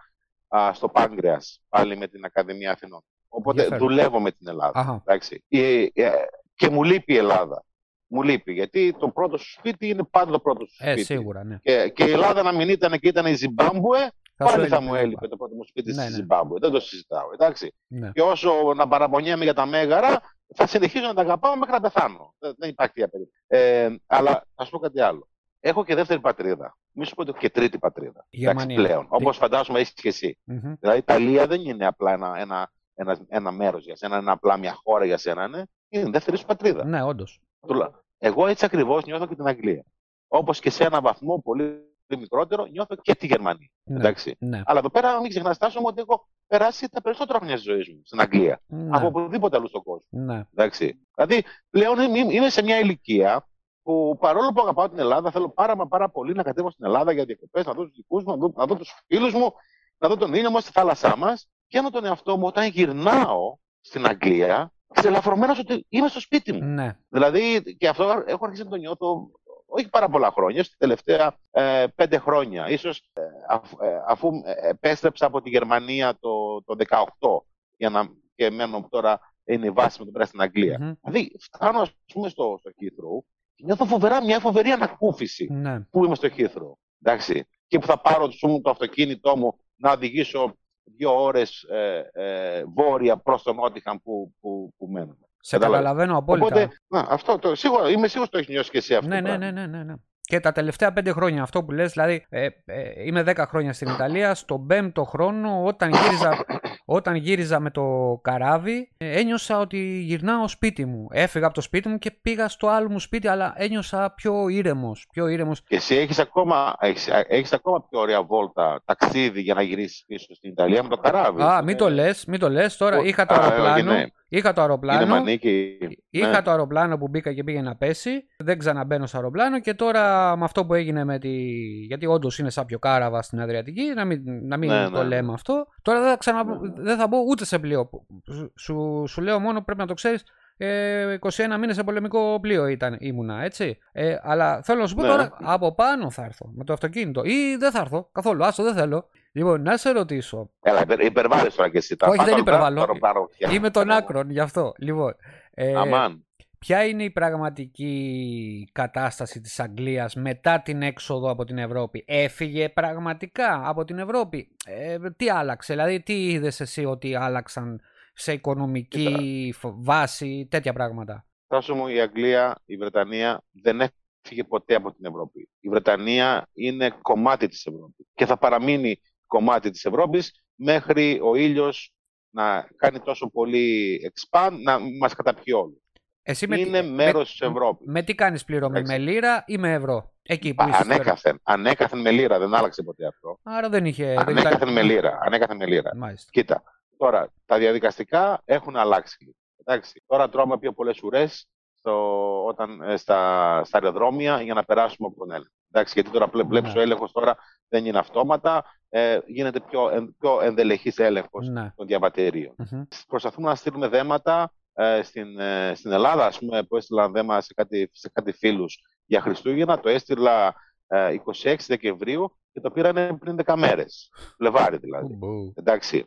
α, στο Πάγκρεας, πάλι με την Ακαδημία Αθηνών. Οπότε Ενδιαφέρον. δουλεύω με την Ελλάδα. Αχα. Εντάξει. Ε, ε, και μου λείπει η Ελλάδα. Μου λείπει, γιατί το πρώτο σου σπίτι είναι πάντα το πρώτο σου Ε, σπίτι. σίγουρα, ναι. Και, και η Ελλάδα να μην ήταν και ήταν η Ζιμπάμπουε, Θα σου πάλι θα έλειπε, μου έλειπε το πρώτο μου σπίτι Ναι, στη ναι. Ζιμπάμπουε. Δεν το συζητάω, εντάξει. Ναι. Και όσο να παραπονιέμαι για τα μέγαρα, θα συνεχίζω να τα αγαπάω μέχρι να πεθάνω. Δεν, δεν υπάρχει τέτοια περίπτωση. Ε, αλλά θα σου πω κάτι άλλο. Έχω και δεύτερη πατρίδα. Μη σου πω ότι έχω και τρίτη πατρίδα. Γερμανία. πλέον. Τι- Όπως φαντάζομαι έχεις και εσύ. Μμμ. Δηλαδή η Ιταλία δεν είναι απλά ένα, ένα, ένα, ένα μέρος για σένα, είναι απλά μια χώρα για σένα. Είναι, είναι η δεύτερη σου πατρίδα. Ναι, όντως. Τουλά- Εγώ έτσι ακριβώς νιώθω και την Αγγλία. Όπως και σε ένα βαθμό πολύ μικρότερο νιώθω και τη Γερμανία. Ναι. Εντάξει. Ναι. Αλλά εδώ πέρα μην ξεχνά, Τάσο μου, ότι έχω περάσει τα περισσότερα χρόνια τη ζωής μου στην Αγγλία. Ναι. Από οπουδήποτε αλλού στον κόσμο. Ναι. Εντάξει. Δηλαδή, πλέον είμαι είμαι σε μια ηλικία που παρόλο που αγαπάω την Ελλάδα, θέλω πάρα μα πάρα πολύ να κατέβω στην Ελλάδα για διακοπές, να δω τους δικούς μου, να δω, να δω τους φίλους μου, να δω τον ήλιο μας στη θάλασσά μας. Και με τον εαυτό μου, όταν γυρνάω στην Αγγλία, ξελαφρωμένος ότι είμαι στο σπίτι μου. Ναι. Δηλαδή, και αυτό έχω αρχίσει να το νιώθω όχι πάρα πολλά χρόνια, στα τελευταία ε, πέντε χρόνια. Ίσως ε, αφ- ε, αφού ε, επέστρεψα από τη Γερμανία το, το 18 για να, και μένω τώρα είναι η βάση μου εδώ πέρα στην Αγγλία. Μμμ. Δηλαδή, φτάνω ας πούμε στο, στο Heathrow και νιώθω φοβερά, μια φοβερή ανακούφιση Ναι. που είμαι στο Heathrow. Εντάξει. Και που θα πάρω το, μου, το αυτοκίνητό μου να οδηγήσω δύο ώρες ε, ε, βόρεια προς τον Νότιχαμ που, που, που μένω. Σε Κατάλαβες. καταλαβαίνω απόλυτα. Οπότε, να, αυτό το, σίγουρα, είμαι σίγουρος ότι το έχεις νιώσει και εσύ αυτό. Ναι, το ναι, πράγμα. ναι, ναι, ναι, ναι. Και τα τελευταία πέντε χρόνια, αυτό που λες, δηλαδή ε, ε, είμαι 10 χρόνια στην Ιταλία, στον πέμπτο χρόνο όταν γύριζα, όταν γύριζα με το καράβι ε, ένιωσα ότι γυρνάω σπίτι μου. Έφυγα από το σπίτι μου και πήγα στο άλλο μου σπίτι, αλλά ένιωσα πιο ήρεμος, πιο ήρεμος. Και εσύ έχεις ακόμα, έχεις, έχεις ακόμα πιο ωραία βόλτα, ταξίδι για να γυρίσεις πίσω στην Ιταλία με το καράβι. Α, Ε, μην το λες, μην το λες, τώρα ο- είχα το α, αεροπλάνο, ναι. Είχα το Είναι αεροπλάνο, μανίκι. Είχα ναι. το αεροπλάνο που μπήκα και πήγε να πέσει. Δεν ξαναμπαίνω στο αεροπλάνο και τώρα με αυτό που έγινε με τη. Γιατί όντως είναι σαν πιο κάραβα στην Αδριατική, να μην, να μην Ναι, το ναι, λέμε ναι. αυτό. Τώρα δεν θα, ξανα... Ναι, ναι. δεν θα μπω ούτε σε πλοίο. Σου, σου, σου λέω μόνο πρέπει να το ξέρεις. Ε, 21 μήνες σε πολεμικό πλοίο ήταν, ήμουνα, έτσι. Ε, αλλά θέλω να σου πω Ναι. τώρα, από πάνω θα έρθω με το αυτοκίνητο. Ή δεν θα έρθω καθόλου, άσο δεν θέλω. Λοιπόν, να σε ρωτήσω. Έλα, υπερ, υπερβάλλεις τώρα και εσύ. Τα Όχι, πάντα δεν όλα υπερβάλλω. τα πάρω πια. Είμαι των άκρων γι' αυτό. Λοιπόν, ε, Αμάν. Ποια είναι η πραγματική κατάσταση της Αγγλίας μετά την έξοδο από την Ευρώπη; Έφυγε πραγματικά από την Ευρώπη; Ε, τι άλλαξε, δηλαδή τι είδες εσύ ότι άλλαξαν σε οικονομική φ- βάση, τέτοια πράγματα. Τάσο μου, η Αγγλία, η Βρετανία δεν έφυγε ποτέ από την Ευρώπη. Η Βρετανία είναι κομμάτι της Ευρώπης και θα παραμείνει κομμάτι της Ευρώπης μέχρι ο ήλιος να κάνει τόσο πολύ expand, να μας καταπιεί όλους. Εσύ με, Είναι τι, μέρος της Ευρώπης. με, με τι κάνεις πληρωμή, Εντάξει. με λίρα ή με ευρώ; Εκεί που Α, είσαι τώρα. Ανέκαθεν, ανέκαθεν με λίρα, δεν άλλαξε ποτέ αυτό. Άρα δεν είχε... δεν ήταν- Ανέκαθεν με λίρα, ανέκαθεν με λίρα. Μάλιστα. Κοίτα, τώρα τα διαδικαστικά έχουν αλλάξει. λίγο. Εντάξει, τώρα τρώμε πιο πολλές ουρέ όταν, ε, στα, στα αεροδρόμια για να περάσουμε από τον έλεγχο. Εντάξει, γιατί τώρα βλέ- βλέπεις Ναι. ο έλεγχος τώρα δεν είναι αυτόματα, ε, γίνεται πιο, εν, πιο ενδελεχής έλεγχος Ναι. των διαβατηρίων. Μμμ. Προσπαθούμε να στείλουμε δέματα ε, στην, ε, στην Ελλάδα, ας πούμε, που έστειλα δέμα σε κάτι, σε κάτι φίλους για Χριστούγεννα. Το έστειλα ε, 26 Δεκεμβρίου και το πήρανε πριν 10 μέρες. Φλεβάρι δηλαδή. Ουμπου. Εντάξει.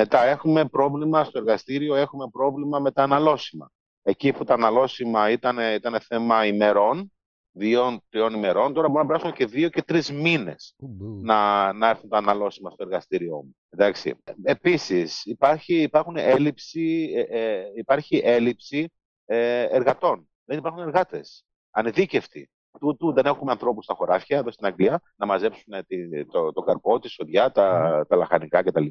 Μετά έχουμε πρόβλημα στο εργαστήριο, έχουμε πρόβλημα με τα αναλώσιμα. Εκεί που τα αναλώσιμα ήταν, ήταν θέμα ημερών, δύο, τριών ημερών, τώρα μπορεί να περάσουν και δύο και τρεις μήνες Ουμπου. να, να έρθουν τα αναλώσιμα στο εργαστήριό μου. Εντάξει. Επίσης, υπάρχει, υπάρχουν έλλειψη, ε, ε, υπάρχει έλλειψη ε, εργατών. Δεν υπάρχουν εργάτες. Ανεδίκευτοι. Τούτου δεν έχουμε ανθρώπους στα χωράφια εδώ στην Αγγλία να μαζέψουν τη, το, το καρπό, τη σοδιά, τα, τα λαχανικά κτλ.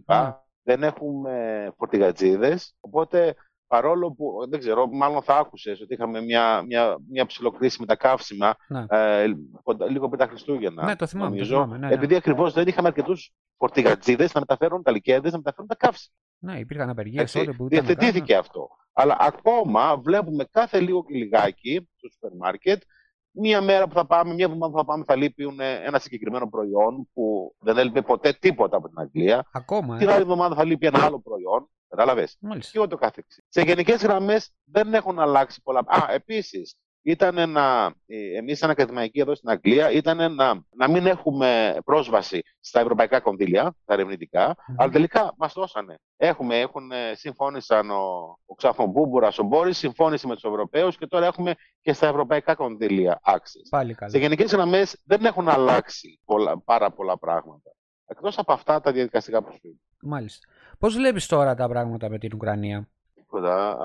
Ναι. Δεν έχουμε φορτηγατζίδες, οπότε παρόλο που δεν ξέρω, μάλλον θα άκουσες ότι είχαμε μια, μια, μια ψηλοκρίση με τα καύσιμα Ναι. ε, κοντα- λίγο πριν τα Χριστούγεννα. Ναι, το θυμάμαι, το νομίζω, θυμάμαι, ναι, ναι. Επειδή ακριβώς δεν είχαμε αρκετούς φορτηγατζίδες να μεταφέρουν τα λικέδε, να μεταφέρουν τα καύσιμα. Ναι, υπήρχαν απεργίες Έτσι, τότε που ήταν. να Διευθετήθηκε αυτό. Αλλά ακόμα βλέπουμε κάθε λίγο και λιγάκι στο σούπερ μάρκετ, μία μέρα που θα πάμε, μία εβδομάδα που θα πάμε, θα λείπουν ε, ένα συγκεκριμένο προϊόν που δεν έλειπε ποτέ τίποτα από την Αγγλία. κάνουν. Ακόμα, Την ε. άλλη εβδομάδα θα λείπει ένα άλλο προϊόν. Κατάλαβες; Μάλιστα. Και ούτω καθεξής. Σε γενικές γραμμές δεν έχουν αλλάξει πολλά. Α, επίσης, ήταν να, εμείς σαν ακαδημαϊκοί εδώ στην Αγγλία, ήταν να, να μην έχουμε πρόσβαση στα ευρωπαϊκά κονδύλια, τα ερευνητικά, Μμμ. αλλά τελικά μας δώσανε. Έχουμε, έχουν, ε, συμφώνησαν ο, ο Ξάφων Μπούμπουρας, ο Μπόρις, συμφώνησε με τους Ευρωπαίους και τώρα έχουμε και στα ευρωπαϊκά κονδύλια access. Πάλι Σε καλά. γενικές γραμμές δεν έχουν αλλάξει πολλά, πάρα πολλά πράγματα. Εκτός από αυτά τα διαδικαστικά που σου είπα. Μάλιστα. Πώς βλέπεις τώρα τα πράγματα με την Ουκρανία; Τίποτα.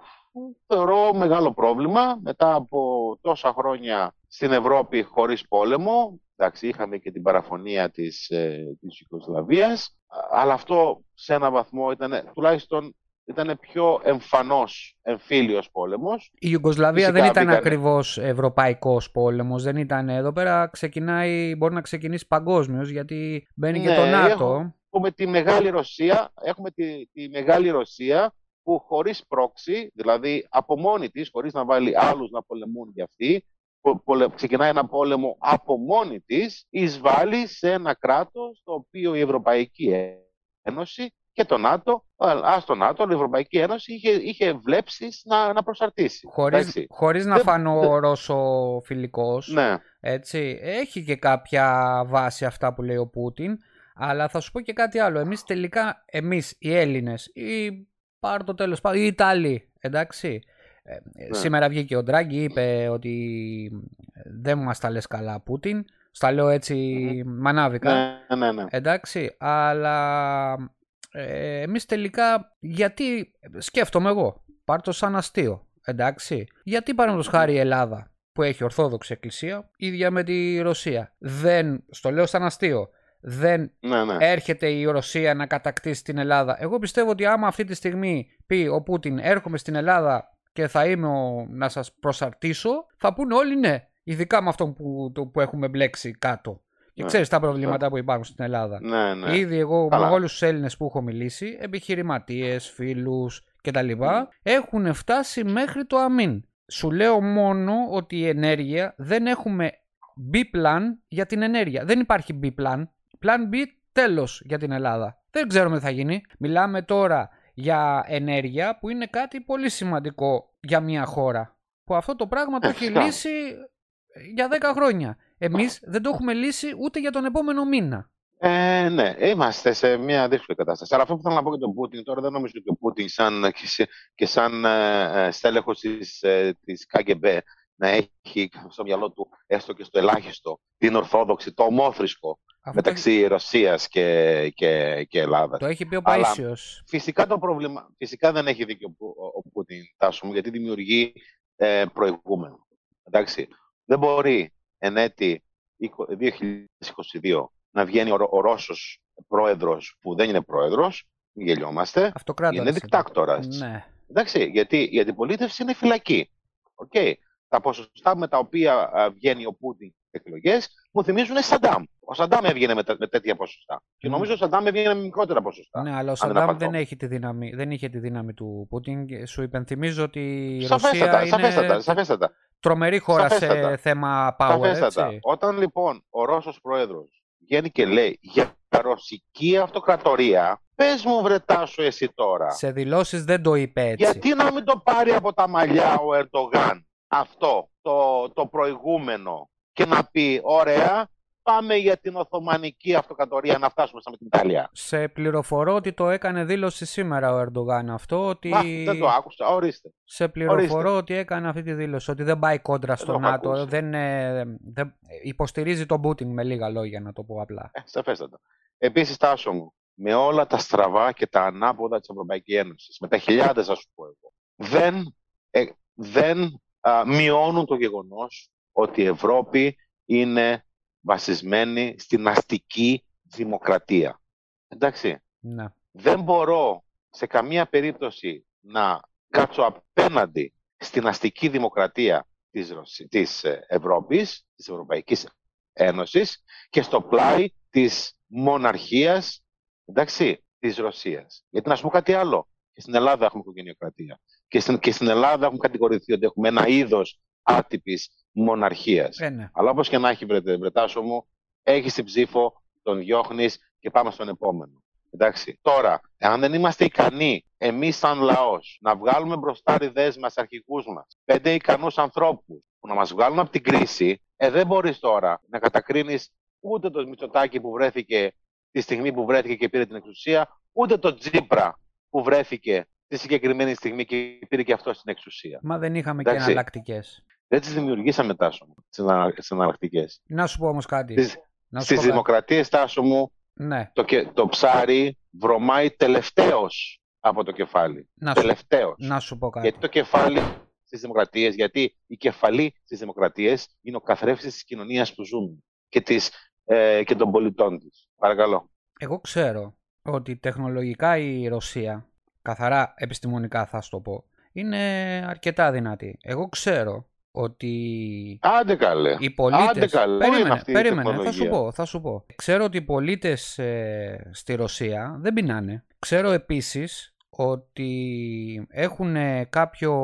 Α, ο, θεωρώ μεγάλο πρόβλημα μετά από τόσα χρόνια στην Ευρώπη χωρίς πόλεμο. Εντάξει, είχαμε και την παραφωνία της, ε, της Ιουγκοσλαβίας, α, αλλά αυτό σε ένα βαθμό ήταν τουλάχιστον ήταν πιο εμφανός εμφύλιος πόλεμος. Η Ιουγκοσλαβία Φυσικά δεν ήταν μπήκανε. ακριβώς ευρωπαϊκός πόλεμος, δεν ήταν εδώ πέρα ξεκινάει, μπορεί να ξεκινήσει παγκόσμιος γιατί μπαίνει και Ναι, το ΝΑΤΟ. έχω- Έχουμε τη Μεγάλη Ρωσία, έχουμε τη, τη Μεγάλη Ρωσία που χωρίς πρόξη, δηλαδή από μόνη της, χωρίς να βάλει άλλους να πολεμούν για αυτή, πο- πολε- ξεκινάει ένα πόλεμο από μόνη της, εισβάλλει σε ένα κράτος το οποίο η Ευρωπαϊκή Ένωση και το ΝΑΤΟ, α το ΝΑΤΟ, η Ευρωπαϊκή Ένωση είχε, είχε βλέψεις να, να προσαρτήσει. Χωρίς, Εντάξει. χωρίς να Δεν- φανώ δεν- ρωσοφιλικός, Ναι, έτσι, έχει και κάποια βάση αυτά που λέει ο Πούτιν, αλλά θα σου πω και κάτι άλλο. Εμείς τελικά, εμείς οι Έλληνες, ή πάρ' το τέλος πάντων, οι Ιταλοί, εντάξει, ε, Ναι. Σήμερα βγήκε ο Ντράγκη, είπε ότι δεν μας τα λες καλά Πούτιν. Στα λέω έτσι μανάβικα. ναι, ναι, ναι. Εντάξει, αλλά ε, εμείς τελικά γιατί, σκέφτομαι εγώ, πάρ' το σαν αστείο, εντάξει, γιατί παραδείγματος χάρη η Ελλάδα που έχει Ορθόδοξη Εκκλησία, ίδια με τη Ρωσία, δεν, στο λέω σαν αστείο, δεν ναι, ναι. έρχεται η Ρωσία να κατακτήσει την Ελλάδα. Εγώ πιστεύω ότι άμα αυτή τη στιγμή πει ο Πούτιν έρχομαι στην Ελλάδα και θα είμαι ο, να σας προσαρτήσω, θα πούνε όλοι ναι, ειδικά με αυτόν που, το, που έχουμε μπλέξει κάτω. Και Ναι. ξέρεις τα προβλήματα που υπάρχουν στην Ελλάδα. ναι, ναι. Ήδη εγώ Καλά. με όλους τους Έλληνες που έχω μιλήσει, επιχειρηματίες, φίλους κτλ. Ναι. έχουν φτάσει μέχρι το αμήν. Σου λέω μόνο ότι η ενέργεια δεν έχουμε B-plan για την ενέργεια. Δεν υπάρχει B-plan. Plan B τέλος για την Ελλάδα. Δεν ξέρουμε τι θα γίνει. Μιλάμε τώρα για ενέργεια που είναι κάτι πολύ σημαντικό για μια χώρα. Που αυτό το πράγμα το Ε, έχει φυσικά. λύσει για 10 χρόνια. Εμείς δεν το έχουμε λύσει ούτε για τον επόμενο μήνα. Ε, ναι, είμαστε σε μια δύσκολη κατάσταση. Αλλά αυτό που θέλω να πω για τον Πούτιν, τώρα δεν νομίζω ότι ο Πούτιν σαν, και, σε- και σαν ε, ε, στέλεχος της, ε, της KGB να έχει στο μυαλό του έστω και στο ελάχιστο την Ορθόδοξη, το ομόθρησκο Αυτό μεταξύ Ρωσίας και, και, και Ελλάδας. Το έχει πει ο Αλλά- Παΐσιος. Φυσικά το πρόβλημα, φυσικά δεν έχει δίκιο ο, Που- ο, ο Πούτιν, Τάσο μου, γιατί δημιουργεί ε, προηγούμενο. Εντάξει, δεν μπορεί εν έτει 2022 να βγαίνει ο, Ρο- ο Ρώσος πρόεδρος που δεν είναι πρόεδρος, μην γελιόμαστε, Αυτοκράτορας. είναι δικτάτορας. Ναι. Εντάξει, γιατί η αντιπολίτευση είναι φυλακή. Οκ. Τα ποσοστά με τα οποία α, βγαίνει ο Πούτιν εκλογές μου θυμίζουν Σαντάμ. Ο Σαντάμ έβγαινε με, τε- με τέτοια ποσοστά. Και Μμ. νομίζω ο Σαντάμ έβγαινε με μικρότερα ποσοστά. Ναι, αλλά ο αν δεν Σαντάμ απατώ. δεν, έχει τη δύναμη, δεν είχε τη δύναμη του Πούτιν. και Σου υπενθυμίζω ότι η Σαφέστατα, Ρωσία σαφέστατα, είναι σαφέστατα. τρομερή χώρα σε Σαφέστατα. θέμα power, Σαφέστατα. έτσι. Όταν λοιπόν ο Ρώσος πρόεδρος βγαίνει και λέει για ρωσική αυτοκρατορία, πες μου βρε Τάσο εσύ τώρα. Σε δηλώσεις δεν το είπε έτσι. Γιατί να μην το πάρει από τα μαλλιά ο Ερντογάν αυτό το, το προηγούμενο και να πει ωραία πάμε για την Οθωμανική αυτοκρατορία να φτάσουμε σαν με την Ιταλία. Σε πληροφορώ ότι το έκανε δήλωση σήμερα ο Ερντογάν αυτό, ότι... Α, δεν το άκουσα, ορίστε. Σε πληροφορώ ότι έκανε αυτή τη δήλωση, ότι δεν πάει κόντρα το στο έχω ΝΑΤΟ, ακούσει. δεν, ε, δεν, υποστηρίζει τον Πούτιν με λίγα λόγια να το πω απλά. Ε, σαφέστατα. Επίσης, Τάσο μου, με όλα τα στραβά και τα ανάποδα της Ευρωπαϊκής Ένωσης, με τα χιλιάδες, ας σου πω εγώ, δεν, ε, δεν α, μειώνουν το γεγονός ότι η Ευρώπη είναι βασισμένη στην αστική δημοκρατία. Εντάξει, Ναι. δεν μπορώ σε καμία περίπτωση να κάτσω απέναντι στην αστική δημοκρατία της, Ρωσ... της ε, Ευρώπης, της Ευρωπαϊκής Ένωσης και στο πλάι της μοναρχίας, εντάξει, της Ρωσίας. Γιατί να σου πω κάτι άλλο. Και στην Ελλάδα έχουμε οικογενειοκρατία. Και στην, και στην Ελλάδα έχουμε κατηγορηθεί ότι έχουμε ένα είδος άτυπης μοναρχίας. Ε, ναι. Αλλά όπως και να έχει, βρε, βρετάσο μου, έχεις την ψήφο, τον διώχνεις και πάμε στον επόμενο. Εντάξει. Τώρα, εάν δεν είμαστε ικανοί εμείς σαν λαός να βγάλουμε μπροστά ιδέες μας, αρχικούς μας, πέντε ικανούς ανθρώπους που να μας βγάλουν από την κρίση, ε, δεν μπορείς τώρα να κατακρίνεις ούτε το Μητσοτάκη που βρέθηκε τη στιγμή που βρέθηκε και πήρε την εξουσία, ούτε το Τζίπρα που βρέθηκε τη συγκεκριμένη στιγμή και πήρε και αυτό στην εξουσία. Μα δεν είχαμε και Εντάξει. εναλλακτικές. Δεν τις δημιουργήσαμε, Τάσο μου, τις εναλλακτικές. Να σου πω όμως κάτι. Στις, Να σου στις πω κάτι. δημοκρατίες, Τάσο μου, Ναι, το, και- το ψάρι βρωμάει τελευταίος από το κεφάλι. να σου, Τελευταίος. να σου πω κάτι. Γιατί το κεφάλι στις δημοκρατίες, γιατί η κεφαλή στις δημοκρατίες είναι ο καθρέφτης της κοινωνίας που ζούμε και, της, ε, και των πολιτών της. Παρακαλώ. Εγώ ξέρω ότι τεχνολογικά η Ρωσία, καθαρά επιστημονικά θα σου το πω, είναι αρκετά δυνατή. Εγώ ξέρω ότι Άντε καλέ. οι πολίτες... Άντε καλέ. Πού είναι Περίμενε, αυτή η περίμενε, θα σου τεχνολογία; πω, θα σου πω. Ξέρω ότι οι πολίτες ε, στη Ρωσία δεν πεινάνε. Ξέρω επίσης ότι έχουν ε, κάποιο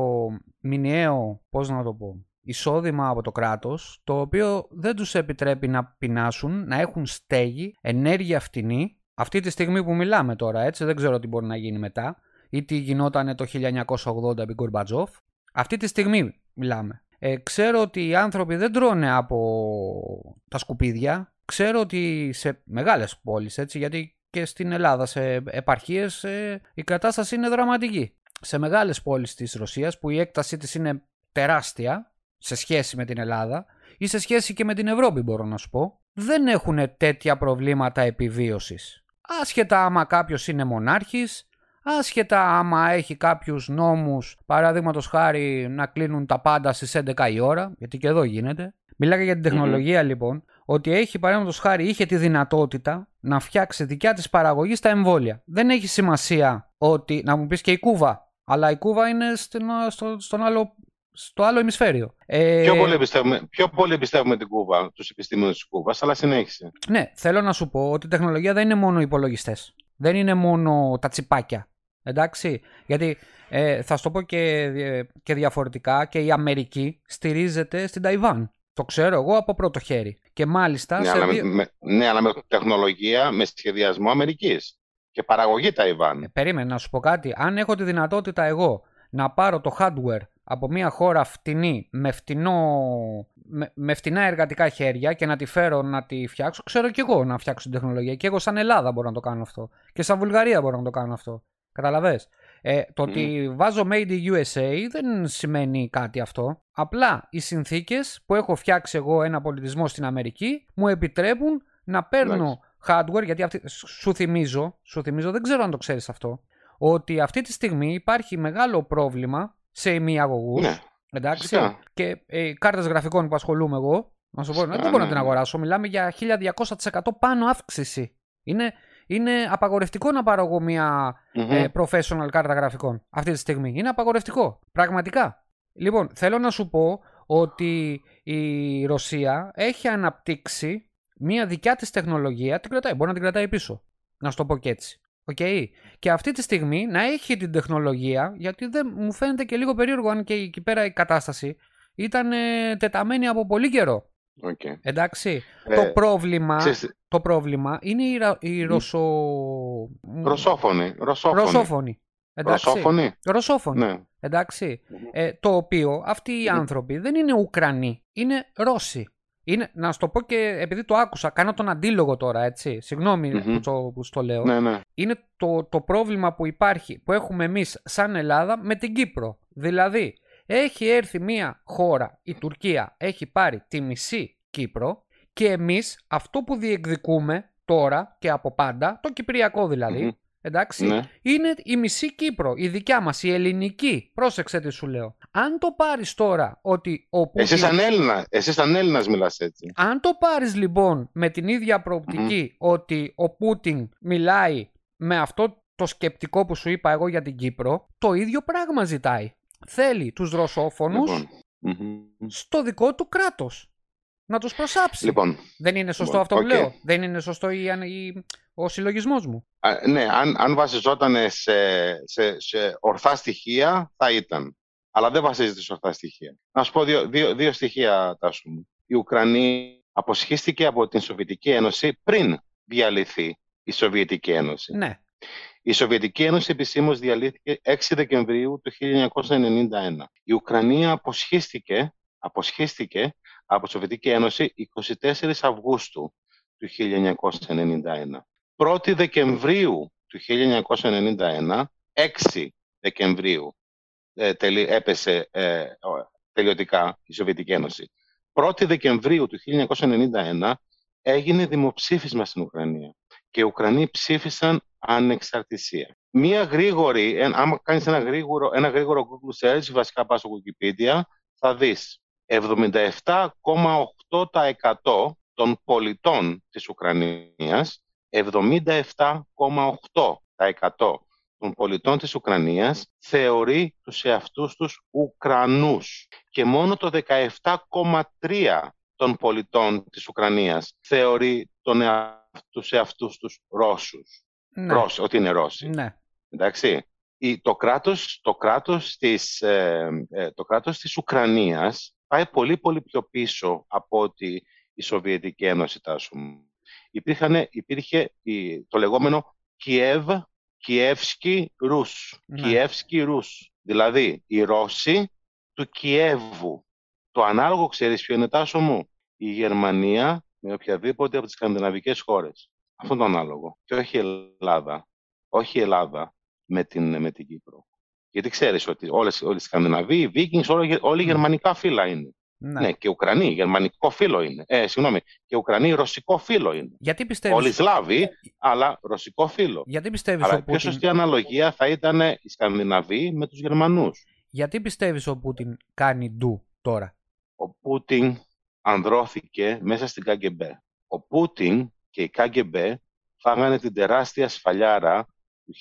μηνιαίο, πώς να το πω, εισόδημα από το κράτος, το οποίο δεν τους επιτρέπει να πεινάσουν, να έχουν στέγη, ενέργεια φτηνή. Αυτή τη στιγμή που μιλάμε τώρα, έτσι, δεν ξέρω τι μπορεί να γίνει μετά, ή τι γινόταν το 1980 επί Γκορμπατζόφ. Αυτή τη στιγμή μιλάμε. Ε, ξέρω ότι οι άνθρωποι δεν τρώνε από τα σκουπίδια. Ξέρω ότι σε μεγάλες πόλεις, έτσι, γιατί και στην Ελλάδα σε επαρχίες ε, η κατάσταση είναι δραματική. Σε μεγάλες πόλεις της Ρωσίας που η έκτασή της είναι τεράστια σε σχέση με την Ελλάδα ή σε σχέση και με την Ευρώπη μπορώ να σου πω, δεν έχουν τέτοια προβλήματα επιβίωσης. Άσχετα άμα κάποιος είναι μονάρχης, άσχετα άμα έχει κάποιους νόμους, παραδείγματος χάρη να κλείνουν τα πάντα στις 11 η ώρα, γιατί και εδώ γίνεται. Μιλάγα για την τεχνολογία λοιπόν, ότι έχει παραδείγματος χάρη είχε τη δυνατότητα να φτιάξει δικιά της παραγωγή στα εμβόλια. Δεν έχει σημασία ότι, να μου πεις και η Κούβα, αλλά η Κούβα είναι στην, στο, στον άλλο, στο άλλο ημισφαίριο. Ε, Πιο, πολύ πιστεύουμε, πιο πολύ πιστεύουμε την Κούβα, τους επιστήμονες της Κούβας, αλλά συνέχισε. Ναι, θέλω να σου πω ότι η τεχνολογία δεν είναι μόνο οι υπολογιστές. Δεν είναι μόνο τα τσιπάκια. Εντάξει; Γιατί ε, θα σου το πω και, ε, και διαφορετικά και η Αμερική στηρίζεται στην Ταϊβάν. Το ξέρω εγώ από πρώτο χέρι. Και μάλιστα. Ναι σε αλλά, με, δύο- με- ναι, αλλά με τεχνολογία, με σχεδιασμό Αμερικής και παραγωγή Ταϊβάν. Ε, περίμενε να σου πω κάτι. Αν έχω τη δυνατότητα εγώ να πάρω το hardware από μια χώρα φτηνή με, φτηνό, με, με φτηνά εργατικά χέρια και να τη φέρω να τη φτιάξω, ξέρω κι εγώ να φτιάξω την τεχνολογία. Και εγώ σαν Ελλάδα μπορώ να το κάνω αυτό. Και σαν Βουλγαρία μπορώ να το κάνω αυτό. Καταλαβες; Ε, το ότι βάζω Made in USA δεν σημαίνει κάτι αυτό. Απλά οι συνθήκες που έχω φτιάξει εγώ ένα πολιτισμό στην Αμερική μου επιτρέπουν να παίρνω Εντάξει. hardware, γιατί αυτή, σου θυμίζω, σου θυμίζω, δεν ξέρω αν το ξέρεις αυτό, ότι αυτή τη στιγμή υπάρχει μεγάλο πρόβλημα σε ημιαγωγούς, Ναι, εντάξει, φυσικά. και ε, κάρτες γραφικών που ασχολούμαι εγώ, να σου πω, Φυσικά, δεν μπορώ να ναι, την ναι. αγοράσω, μιλάμε για 1200% πάνω αύξηση. Είναι, είναι απαγορευτικό να πάρω εγώ μια Μμμ. ε, professional κάρτα γραφικών αυτή τη στιγμή. Είναι απαγορευτικό. Πραγματικά. Λοιπόν, θέλω να σου πω ότι η Ρωσία έχει αναπτύξει μια δικιά της τεχνολογία, την κρατάει, μπορεί να την κρατάει πίσω. Να σου το πω και έτσι. Οκ. Και αυτή τη στιγμή να έχει την τεχνολογία, γιατί δεν μου φαίνεται και λίγο περίεργο αν και εκεί πέρα η κατάσταση ήταν ε, τεταμένη από πολύ καιρό. Οκ. Εντάξει. Ε, το, πρόβλημα, ξέρεις, το πρόβλημα είναι η, ρα- η Ρωσο... Ρωσόφωνη. Ρωσόφωνη. Ρωσόφωνη. Εντάξει. Ρωσόφωνη. Ρωσόφωνη. Ναι. Εντάξει. Ε, το οποίο αυτοί οι Μμμ. άνθρωποι δεν είναι Ουκρανοί, είναι Ρώσοι. Είναι, να σου το πω και επειδή το άκουσα, κάνω τον αντίλογο τώρα, έτσι. Συγγνώμη Μμμ. που, το, που στο λέω. ναι, ναι. Είναι το, το πρόβλημα που υπάρχει, που έχουμε εμείς σαν Ελλάδα με την Κύπρο. Δηλαδή, έχει έρθει μια χώρα, η Τουρκία, έχει πάρει τη μισή Κύπρο και εμείς αυτό που διεκδικούμε τώρα και από πάντα, το Κυπριακό δηλαδή, Μμμ. Εντάξει, Ναι. είναι η μισή Κύπρο, η δικιά μας, η ελληνική. Πρόσεξε τι σου λέω. Αν το πάρεις τώρα ότι ο Πούτιν... Εσύ σαν Έλληνα, εσύ σαν Έλληνας μιλάς έτσι. Αν το πάρεις λοιπόν με την ίδια προοπτική ότι ο Πούτιν μιλάει με αυτό το σκεπτικό που σου είπα εγώ για την Κύπρο, το ίδιο πράγμα ζητάει. Θέλει τους ρωσόφωνους Λοιπόν, μμμ. στο δικό του κράτος. Να τους προσάψει. λοιπόν Δεν είναι σωστό λοιπόν, αυτό που οκ. λέω. Δεν είναι σωστό η, η- ο συλλογισμός μου. Α, ναι, αν, αν βασιζόταν σε, σε, σε ορθά στοιχεία θα ήταν. Αλλά δεν βασίζεται σε ορθά στοιχεία. Να σου πω δύο, δύο, δύο στοιχεία, Τάσου μου. Η Ουκρανία αποσχίστηκε από την Σοβιετική Ένωση πριν διαλυθεί η Σοβιετική Ένωση. Ναι. Η Σοβιετική Ένωση επισήμως διαλύθηκε 6 Δεκεμβρίου του 1991. Η Ουκρανία αποσχίστηκε, αποσχίστηκε από τη Σοβιετική Ένωση 24 Αυγούστου του 1991. 1η Δεκεμβρίου του 1991, 6 Δεκεμβρίου ε, τελει- έπεσε ε, ο- τελειωτικά η Σοβιετική Ένωση. 1η Δεκεμβρίου του 1991 έγινε δημοψήφισμα στην Ουκρανία και οι Ουκρανοί ψήφισαν ανεξαρτησία. Μία γρήγορη, εν- άμα κάνεις ένα γρήγορο, ένα γρήγορο Google search, βασικά πας στο Wikipedia, θα δεις 77,8% των πολιτών της Ουκρανίας, 77,8% των πολιτών της Ουκρανίας θεωρεί τους εαυτούς τους Ουκρανούς και μόνο το 17,3% των πολιτών της Ουκρανίας θεωρεί τον εα... τους εαυτούς τους Ρώσους. Ναι. Ρώσοι, ότι είναι Ρώσοι. ναι. Εντάξει. Η, το, κράτος, το, κράτος της, ε, ε, το κράτος της Ουκρανίας πάει πολύ πολύ πιο πίσω από ότι η Σοβιετική Ένωση τάσου μου. Υπήρχαν, υπήρχε η- το λεγόμενο Κιέβ, Κιεύσκι Ρους. Ναι. Κιεύσκι Ρους. Δηλαδή οι Ρώσοι του Κιέβου. Το ανάλογο ξέρεις ποιο είναι τάσο μου; Η Γερμανία με οποιαδήποτε από τις σκανδιναβικές χώρες. Αυτό είναι το ανάλογο. Και όχι η Ελλάδα. Όχι η Ελλάδα με την, με την Κύπρο. Γιατί ξέρεις ότι όλες, όλοι οι Σκανδιναβοί, οι Βίκινγκς, όλοι, όλοι γερμανικά φύλλα είναι. Ναι. Ναι. και Ουκρανοί, γερμανικό φύλλο είναι. Ε, συγγνώμη, και Ουκρανοί, ρωσικό φύλλο είναι. Γιατί πιστεύεις, Όλοι Σλάβοι, αλλά ρωσικό φύλλο. γιατί πιστεύεις Αλλά ο η πιο Πούτιν... σωστή αναλογία θα ήταν οι Σκανδιναβοί με τους Γερμανούς. Γιατί πιστεύεις ο Πούτιν κάνει ντου τώρα; Ο Πούτιν ανδρώθηκε μέσα στην KGB. Ο Πούτιν και η KGB φάγανε την τεράστια σφαλιάρα του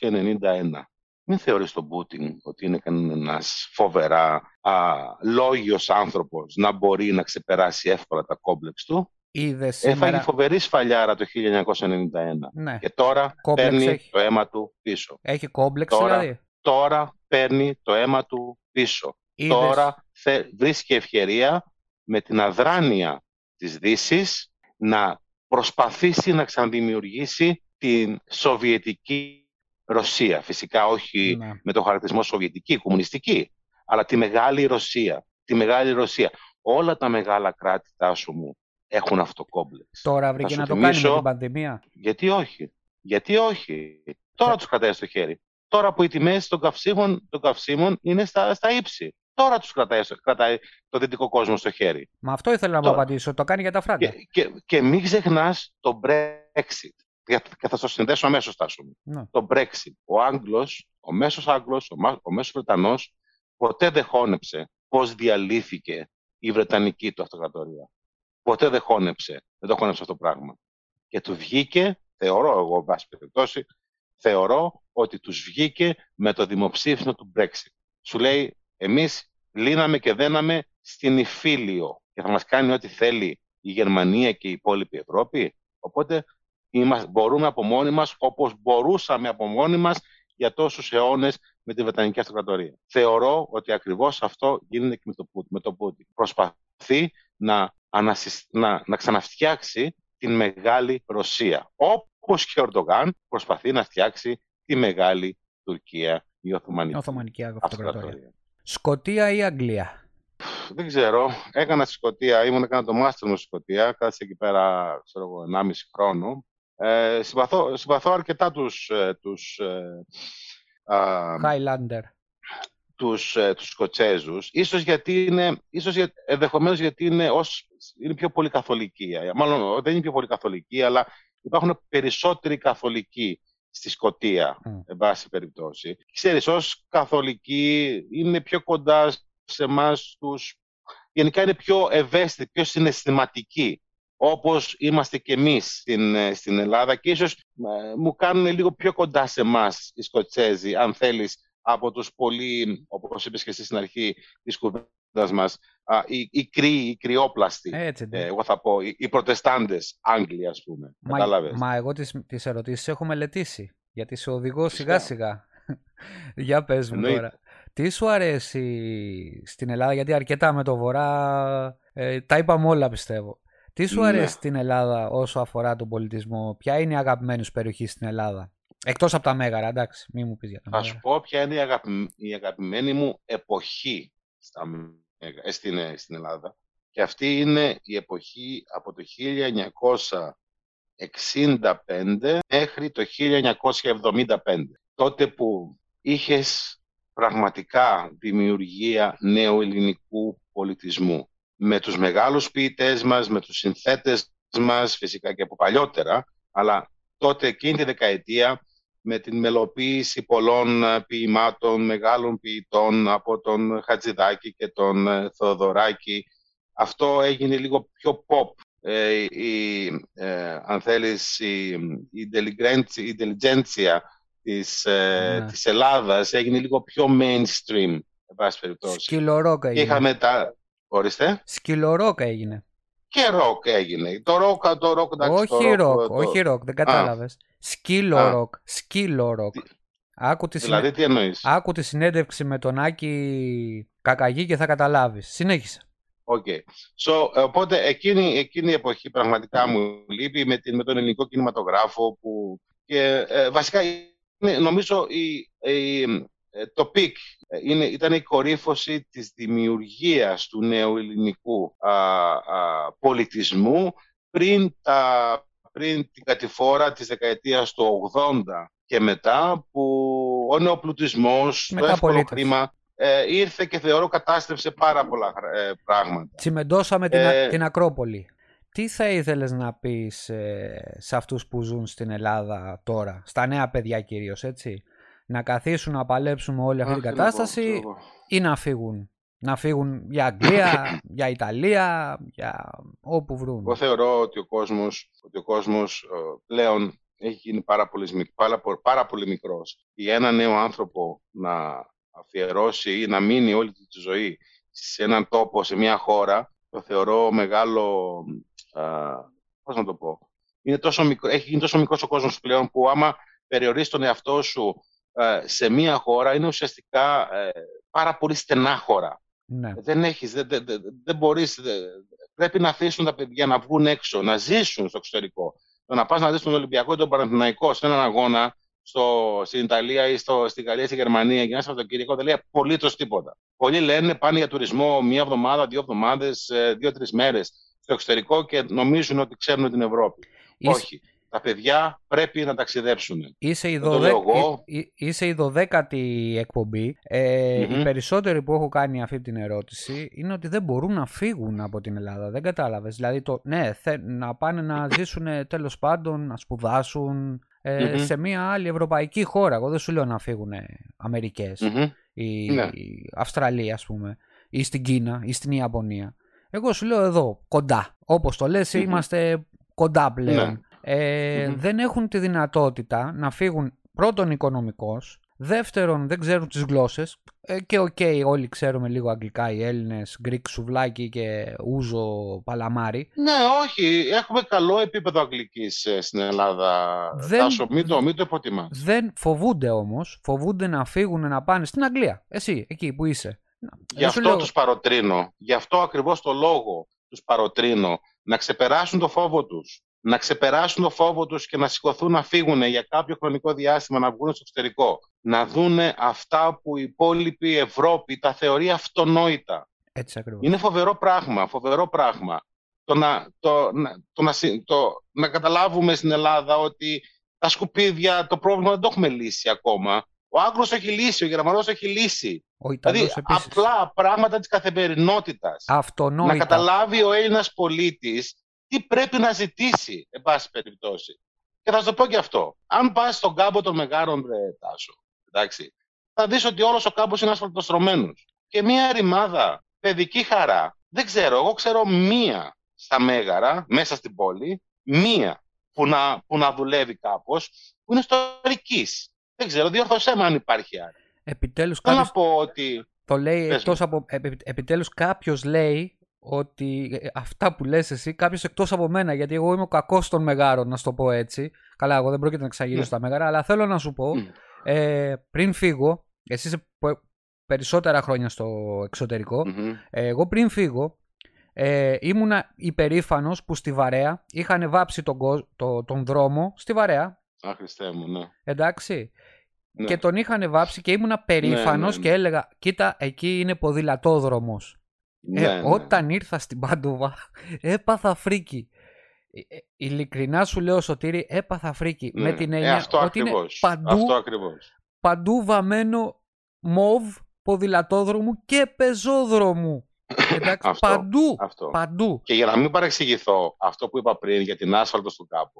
1991. Μην θεωρείς τον Πούτιν ότι είναι ένας φοβερά α, λόγιος άνθρωπος να μπορεί να ξεπεράσει εύκολα τα κόμπλεξ του. Είδες Έφαγε σήμερα... φοβερή σφαλιάρα το 1991 Ναι. και τώρα Κόμπλεξ παίρνει έχει. το αίμα του πίσω. Έχει κόμπλεξ Τώρα- δηλαδή. Τώρα παίρνει το αίμα του πίσω. Είδες... Τώρα θε, βρίσκει ευκαιρία με την αδράνεια της δύσης να προσπαθήσει να ξαναδημιουργήσει την Σοβιετική Ρωσία. Φυσικά όχι Ναι. με το χαρακτηρισμό Σοβιετική, κομμουνιστική, αλλά τη Μεγάλη Ρωσία. Τη Μεγάλη Ρωσία. Όλα τα μεγάλα κράτη, τάσου μου, έχουν αυτό το κόμπλεξ. Τώρα βρήκε σου να το κάνει με θυμίσω- την πανδημία. Γιατί όχι; Γιατί όχι; Τώρα Θα- τους κρατάει στο χέρι. Τώρα που οι τιμές των καυσίμων, των καυσίμων είναι στα, στα ύψη. Τώρα τους κρατάει, στο- κρατάει το δυτικό κόσμο στο χέρι. Μα αυτό ήθελα να μου Τώρα. απαντήσω. Το κάνει για τα φράγκα. Και, και, και μην ξεχνάς το Brexit. Και και θα το συνδέσω αμέσως, Τάσο μου. Ναι. Το Brexit. Ο Άγγλος, ο μέσος Άγγλος, ο, μα- ο μέσος Βρετανός, ποτέ δεν χώνεψε πώς διαλύθηκε η Βρετανική του αυτοκρατορία. Ποτέ δεν χώνεψε. Δεν το χώνεψε αυτό το πράγμα. Και του βγήκε, θεωρώ εγώ, εν πάση περιπτώσει, θεωρώ ότι τους βγήκε με το δημοψήφισμα του Brexit. Σου λέει, εμείς λύναμε και δέναμε στην Ιφίλιο και θα μας κάνει ό,τι θέλει η Γερμανία και η υπόλοιπη Ευρώπη. Οπότε είμαστε, μπορούμε από μόνοι μας, όπως μπορούσαμε από μόνοι μας για τόσους αιώνες με τη Βρετανική Αυτοκρατορία. Θεωρώ ότι ακριβώς αυτό γίνεται και με το, Πούτιν- με το Πούτιν. Προσπαθεί να, ανασυσ- να, να ξαναφτιάξει την Μεγάλη Ρωσία. Όπως και ο Ερντογάν προσπαθεί να φτιάξει τη Μεγάλη Τουρκία, η Οθωμανική Οθωμανική αυτοκρατορία. Αυτοκρατορία. Σκοτία ή Αγγλία; Δεν ξέρω. Έκανα στη Σκωτία, ήμουν έκανα το μάστερ μου στη Σκωτία, κάτσε εκεί πέρα, ξέρω εγώ, 1,5 χρόνο. Ε, συμπαθώ, συμπαθώ αρκετά τους, ε, τους, ε, α, Highlander. τους, ε, τους Σκοτσέζους, ίσως γιατί είναι, ίσως για, ενδεχομένως γιατί είναι, ως, είναι πιο πολύ καθολικοί. Ε, Μάλλον δεν είναι πιο πολύ καθολικοί, αλλά υπάρχουν περισσότεροι καθολικοί στη Σκωτία, Μμ. εν πάση περιπτώσει. Ξέρεις, ως καθολικοί είναι πιο κοντά σε εμάς τους... Γενικά είναι πιο ευαίσθητοι, πιο συναισθηματικοί όπως είμαστε και εμείς στην, ε, στην Ελλάδα και ίσως ε, μου κάνουν λίγο πιο κοντά σε εμάς οι Σκοτσέζοι, αν θέλεις, από τους πολύ, όπως είπες και εσύ στην αρχή της κουβέντας μας, α, οι, οι κρύοι, οι κρυόπλαστοι. Έτσι, ναι. Ε, εγώ θα πω, οι, οι προτεστάντες Άγγλοι, ας πούμε. Μα, Κατάλαβες; μα εγώ τις, τις ερωτήσεις έχω μελετήσει. Γιατί σε οδηγώ Φυσικά. σιγά σιγά. Για πες μου Εννοείται. τώρα. Τι σου αρέσει στην Ελλάδα, γιατί αρκετά με το Βορρά ε, τα είπαμε όλα πιστεύω. Τι σου Ναι. αρέσει στην Ελλάδα όσο αφορά τον πολιτισμό, ποια είναι η αγαπημένη σου περιοχή στην Ελλάδα; Εκτός από τα Μέγαρα, εντάξει, μη μου πεις για τα Θα σου Μέγαρα. πω ποια είναι η, αγαπη- η αγαπημένη μου εποχή στα, Μέγα- ε, στην, ε, στην Ελλάδα. Και αυτή είναι η εποχή από το 1965 μέχρι το 1975. Τότε που είχες πραγματικά δημιουργία νέου ελληνικού πολιτισμού. Με τους μεγάλους ποιητές μας, με τους συνθέτες μας, φυσικά και από παλιότερα, αλλά τότε εκείνη τη δεκαετία με την μελοποίηση πολλών ε, ποιημάτων μεγάλων ποιητών από τον Χατζηδάκη και τον ε, Θεοδωράκη. Αυτό έγινε λίγο πιο pop. Ε, η, ε, αν θέλεις, η, η, intelligentsia- η intelligentsia της, ε, Ναι. της Ελλάδας έγινε λίγο πιο mainstream, εν πάση περιπτώσει. Σκυλορόκ Και έγινε. είχαμε τα... Ορίστε. Σκυλορόκ έγινε. Και ροκ έγινε. Το ροκ, το ροκ, εντάξει, το όχι ροκ, το- όχι ροκ, δεν κατάλαβες. Σκυλορόκ, σκυλορόκ. Άκου τη, συνέ- Δηλαδή, τι εννοείς; Άκου τη συνέντευξη με τον Άκη Κακαγή και θα καταλάβεις. Συνέχισε. Οκ. So, ε, οπότε εκείνη, εκείνη η εποχή πραγματικά μου λείπει με, την, με τον ελληνικό κινηματογράφο που και ε, βασικά είναι, νομίζω η, η, ε, το peak ε, είναι, ήταν η κορύφωση της δημιουργίας του νέου ελληνικού α, α, πολιτισμού πριν, τα, πριν την κατηφόρα της δεκαετίας του 80 και μετά που ο νεοπλουτισμός, το εύκολο Μεταπολίτευση. χρήμα ε, ήρθε και θεωρώ κατάστρεψε πάρα πολλά ε, πράγματα. Τσιμεντώσαμε την, Ε, την Ακρόπολη. Τι θα ήθελες να πεις ε, σε αυτούς που ζουν στην Ελλάδα τώρα, στα νέα παιδιά κυρίως, έτσι; Να καθίσουν να παλέψουν με όλη αυτή Αχ, την τι να πω, κατάσταση ξέρω εγώ. ή να φύγουν. Να φύγουν για Αγγλία, για Ιταλία, για όπου βρουν. Εγώ θεωρώ ότι ο κόσμος, ότι ο κόσμος ε, πλέον έχει γίνει πάρα πολύ, μικ- πάρα, πο- πάρα πολύ μικρός. Για ένα νέο άνθρωπο να αφιερώσει ή να μείνει όλη του τη ζωή σε έναν τόπο, σε μια χώρα, το θεωρώ μεγάλο, α, πώς να το πω, είναι τόσο μικρό, έχει γίνει τόσο μικρός ο κόσμος πλέον που άμα περιορίσει τον εαυτό σου ε, σε μια χώρα είναι ουσιαστικά ε, πάρα πολύ στενά χώρα. Ναι. Δεν έχεις, δεν, δεν, δεν, δεν μπορείς, δεν- πρέπει να αφήσουν τα παιδιά να βγουν έξω, να ζήσουν στο εξωτερικό. Το να πας να δεις τον Ολυμπιακό ή τον Παναθηναϊκό σε έναν αγώνα στο, στην Ιταλία ή στο, στη Γαλλία ή στη Γερμανία για ένα Σαββατοκύριακο δεν λέει απολύτως τίποτα. Πολλοί λένε πάνε για τουρισμό μία εβδομάδα, δύο εβδομάδες, δύο-τρεις μέρες στο εξωτερικό και νομίζουν ότι ξέρουν την Ευρώπη. Είσαι- Όχι. Τα παιδιά πρέπει να ταξιδέψουν. Είσαι η, Δεν το δωδέ... λέω εγώ. εί- εί- είσαι η δωδέκατη εκπομπή. Ε, Μμμ. Οι περισσότεροι που έχω κάνει αυτή την ερώτηση είναι ότι δεν μπορούν να φύγουν από την Ελλάδα. Δεν κατάλαβες. Δηλαδή, το, ναι, θε, να πάνε να ζήσουν τέλος πάντων, να σπουδάσουν ε, Μμμ. σε μια άλλη ευρωπαϊκή χώρα. Εγώ δεν σου λέω να φύγουν Αμερικές Μμμ. ή Ναι. η Αυστραλία, ας πούμε, ή στην Κίνα ή στην Ιαπωνία. Εγώ σου λέω εδώ, κοντά. Όπως το λες, Μμμ. είμαστε κοντά πλέον. Ναι. Ε, Μμμ. Δεν έχουν τη δυνατότητα να φύγουν πρώτον οικονομικώς, δεύτερον δεν ξέρουν τις γλώσσες ε, και οκ όλοι ξέρουμε λίγο αγγλικά οι Έλληνες, greek σουβλάκι και ούζο παλαμάρι. Ναι, όχι. Έχουμε καλό επίπεδο αγγλικής ε, στην Ελλάδα. Δεν- Τάσο, μην το, μην το υποτιμάς. Δεν φοβούνται όμως, φοβούνται να φύγουν να πάνε στην Αγγλία. Εσύ, εκεί που είσαι. Γι' Εγώ σου αυτό λέω, τους παροτρύνω. Γι' αυτό ακριβώς το λόγο τους παροτρύνω. Να ξεπεράσουν το φόβο τους. Να ξεπεράσουν το φόβο τους και να σηκωθούν να φύγουν για κάποιο χρονικό διάστημα να βγουν στο εξωτερικό. Να δούνε αυτά που η υπόλοιπη Ευρώπη τα θεωρεί αυτονόητα. Έτσι ακριβώς. Είναι φοβερό πράγμα, φοβερό πράγμα. Το να, το, να, το να, συ- το, να καταλάβουμε στην Ελλάδα ότι τα σκουπίδια, το πρόβλημα δεν το έχουμε λύσει ακόμα. Ο Άγγλος το έχει λύσει, ο Γερμανός το έχει λύσει. Ο Ιταλός Δηλαδή, επίσης. απλά πράγματα της καθημερινότητας. Αυτονόητα. Να καταλάβει ο Έλληνας πολίτης τι πρέπει να ζητήσει, εν πάση περιπτώσει. Και θα σου το πω και αυτό. Αν πας στον κάμπο των Μεγάρων, ρε Τάσο, εντάξει, θα δεις ότι όλος ο κάμπος είναι ασφαλτοστρωμένος. Και μία ρημάδα, παιδική χαρά, δεν ξέρω, εγώ ξέρω μία στα Μέγαρα, μέσα στην πόλη, μία που να, που να δουλεύει κάπως, που είναι ιστορικής. Δεν ξέρω, διόρθωσέ με αν υπάρχει άλλη. Επιτέλους Θέλω κάποιος να πω ότι το λέει Πες εκτός από... επι- επιτέλους κάποιος λέει ότι ε, αυτά που λες εσύ, κάποιος εκτός από μένα, γιατί εγώ είμαι ο κακός των μεγάρων, να σου το πω έτσι. Καλά, εγώ δεν πρόκειται να εξαγγείλω Ναι. στα μέγαρα, αλλά θέλω να σου πω, Μμ. ε, πριν φύγω, εσύ είσαι πο- περισσότερα χρόνια στο εξωτερικό, Μμμ. ε, εγώ πριν φύγω, ε, ήμουνα υπερήφανος που στη Βαρέα είχαν βάψει τον, κο- το- τον δρόμο στη Βαρέα, Α, Χριστέ μου, ναι. εντάξει. Ναι. Και τον είχαν βάψει και ήμουνα περήφανος ναι. και έλεγα, κοίτα, εκεί είναι ποδηλατόδρομος. Ναι, Ε, ναι. Όταν ήρθα στην Πάντοβα, έπαθα φρίκη. Ε, ε, Ειλικρινά σου λέω, Σωτήρη, έπαθα φρίκη. Ναι. Με την Ε, έννοια αυτό ότι είναι ακριβώς. παντού, Αυτό ακριβώς. παντού βαμμένο μοβ ποδηλατόδρομου και πεζόδρομου. Εντάξει, Αυτό, παντού, Αυτό. παντού. Και για να μην παρεξηγηθώ αυτό που είπα πριν για την άσφαλτο στον κάπο.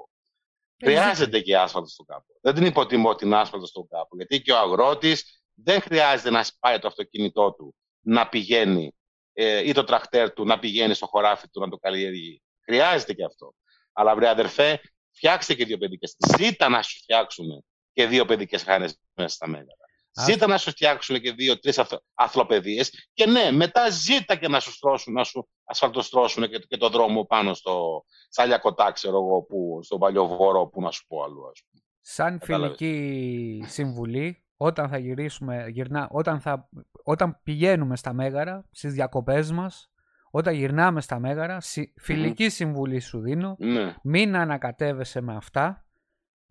Χρειάζεται και άσφαλτο στον κάπο. Δεν την υποτιμώ την άσφαλτο στον κάπο. Γιατί και ο αγρότης δεν χρειάζεται να σπάει το αυτοκίνητό του να πηγαίνει ε, ή το τρακτέρ του να πηγαίνει στο χωράφι του να το καλλιεργεί. Χρειάζεται και αυτό. Αλλά βρε αδερφέ, φτιάξτε και δύο παιδικές. Ζήτα να σου φτιάξουν και δύο παιδικές χάνες μέσα στα μέγαρα. Ας- Ζήτα να σου φτιάξουν και δύο-τρει αθλοπαιδείε. Και ναι, μετά ζήτα και να σου στρώσουν, να σου ασφαλτοστρώσουν και, και το δρόμο πάνω στο Σαλιακοτά, ξέρω εγώ, που, στον Παλιοβόρο, που να σου πω αλλού, ας πούμε. Σαν Κατάλαβες. φιλική συμβουλή, όταν θα γυρίσουμε, γυρνά, όταν, θα, όταν πηγαίνουμε στα Μέγαρα, στις διακοπές μας, όταν γυρνάμε στα Μέγαρα, συ- φιλική συμβουλή σου δίνω, Ναι. μην ανακατεύεσαι με αυτά,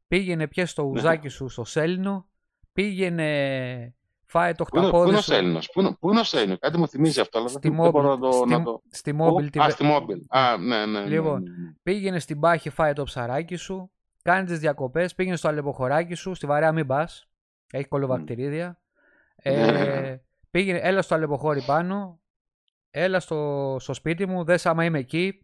πήγαινε πιες το ουζάκι σου στο σέλινο, πήγαινε φάε το Πού είναι, πού χταπόδι είναι ο σου Σέλινος, πού είναι, πού είναι ο Σέλινος, κάτι μου θυμίζει αυτό, αλλά στη δεν, δεν μπορώ να το... Mobile, να στη, το... στη Πού; Mobile TV. Α, στη Mobile. Α, ναι, ναι, ναι, Λοιπόν, ναι, ναι. Πήγαινε στην Πάχη, φάε το ψαράκι σου, κάνεις τις διακοπές, πήγαινε στο αλεποχωράκι σου, στη βαρέα μην πας. Έχει κολοβακτηρίδια. Ε, πήγαινε, έλα στο αλεποχώρι πάνω, έλα στο, στο σπίτι μου, δες άμα είμαι εκεί,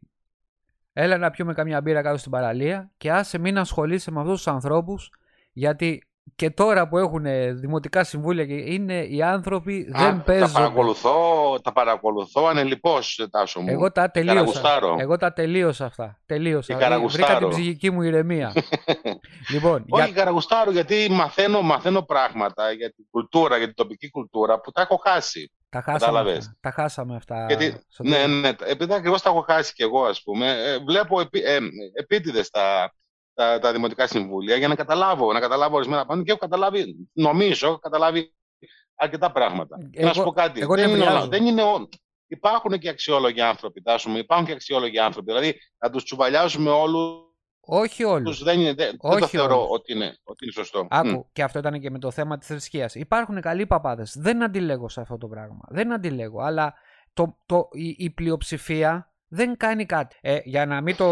έλα να πιούμε καμιά μπύρα κάτω στην παραλία και άσε μην ασχολείσαι με αυτούς τους ανθρώπους γιατί και τώρα που έχουν δημοτικά συμβούλια και είναι οι άνθρωποι Α, δεν Τα παίζουν. παρακολουθώ, τα παρακολουθώ ανελιπώς, Τάσο μου. Εγώ τα τελείωσα. Καραγουστάρω. Εγώ τα τελείωσα αυτά. Τελείωσα. Και Βρήκα καραγουστάρω. την ψυχική μου ηρεμία. λοιπόν, Όχι, για... καραγουστάρω γιατί μαθαίνω, μαθαίνω πράγματα για την κουλτούρα, για την τοπική κουλτούρα που τα έχω χάσει. τα, χάσαμε κατάλαβες; αυτά. τα χάσαμε αυτά. Γιατί, Σωτήρη. ναι, ναι, επειδή ακριβώς τα έχω χάσει κι εγώ, ας πούμε, ε, βλέπω επί, ε, επίτηδες τα, τα, τα δημοτικά συμβούλια για να καταλάβω, να καταλάβω ορισμένα πράγματα και έχω καταλάβει, νομίζω, έχω καταλάβει αρκετά πράγματα. Και να σου Εγώ- πω κάτι, εγώ δεν, είναι νευριάζω. όλα, δεν είναι όλα. Υπάρχουν και αξιόλογοι άνθρωποι, τάσου μου, υπάρχουν και αξιόλογοι άνθρωποι. Δηλαδή, να τους τσουβαλιάζουμε όλους, Όχι όλους. δεν, είναι, δεν, δεν το Όχι θεωρώ όλους. ότι είναι, ότι είναι σωστό. Άκου, Μμ. και αυτό ήταν και με το θέμα της θρησκείας. Υπάρχουν καλοί παπάδες. Δεν αντιλέγω σε αυτό το πράγμα. Δεν αντιλέγω. Αλλά το, το, η, η πλειοψηφία δεν κάνει κάτι. Ε, για να μην το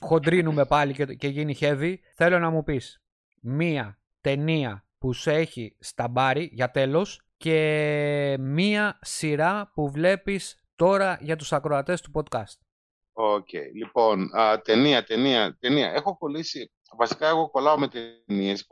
χοντρύνουμε πάλι και, και γίνει heavy, θέλω να μου πεις μία ταινία που σε έχει στα μπάρι για τέλος και μία σειρά που βλέπεις τώρα για τους ακροατές του podcast. Οκ. Λοιπόν, α, ταινία, ταινία, ταινία. Έχω κολλήσει. Βασικά, εγώ κολλάω με ταινίες.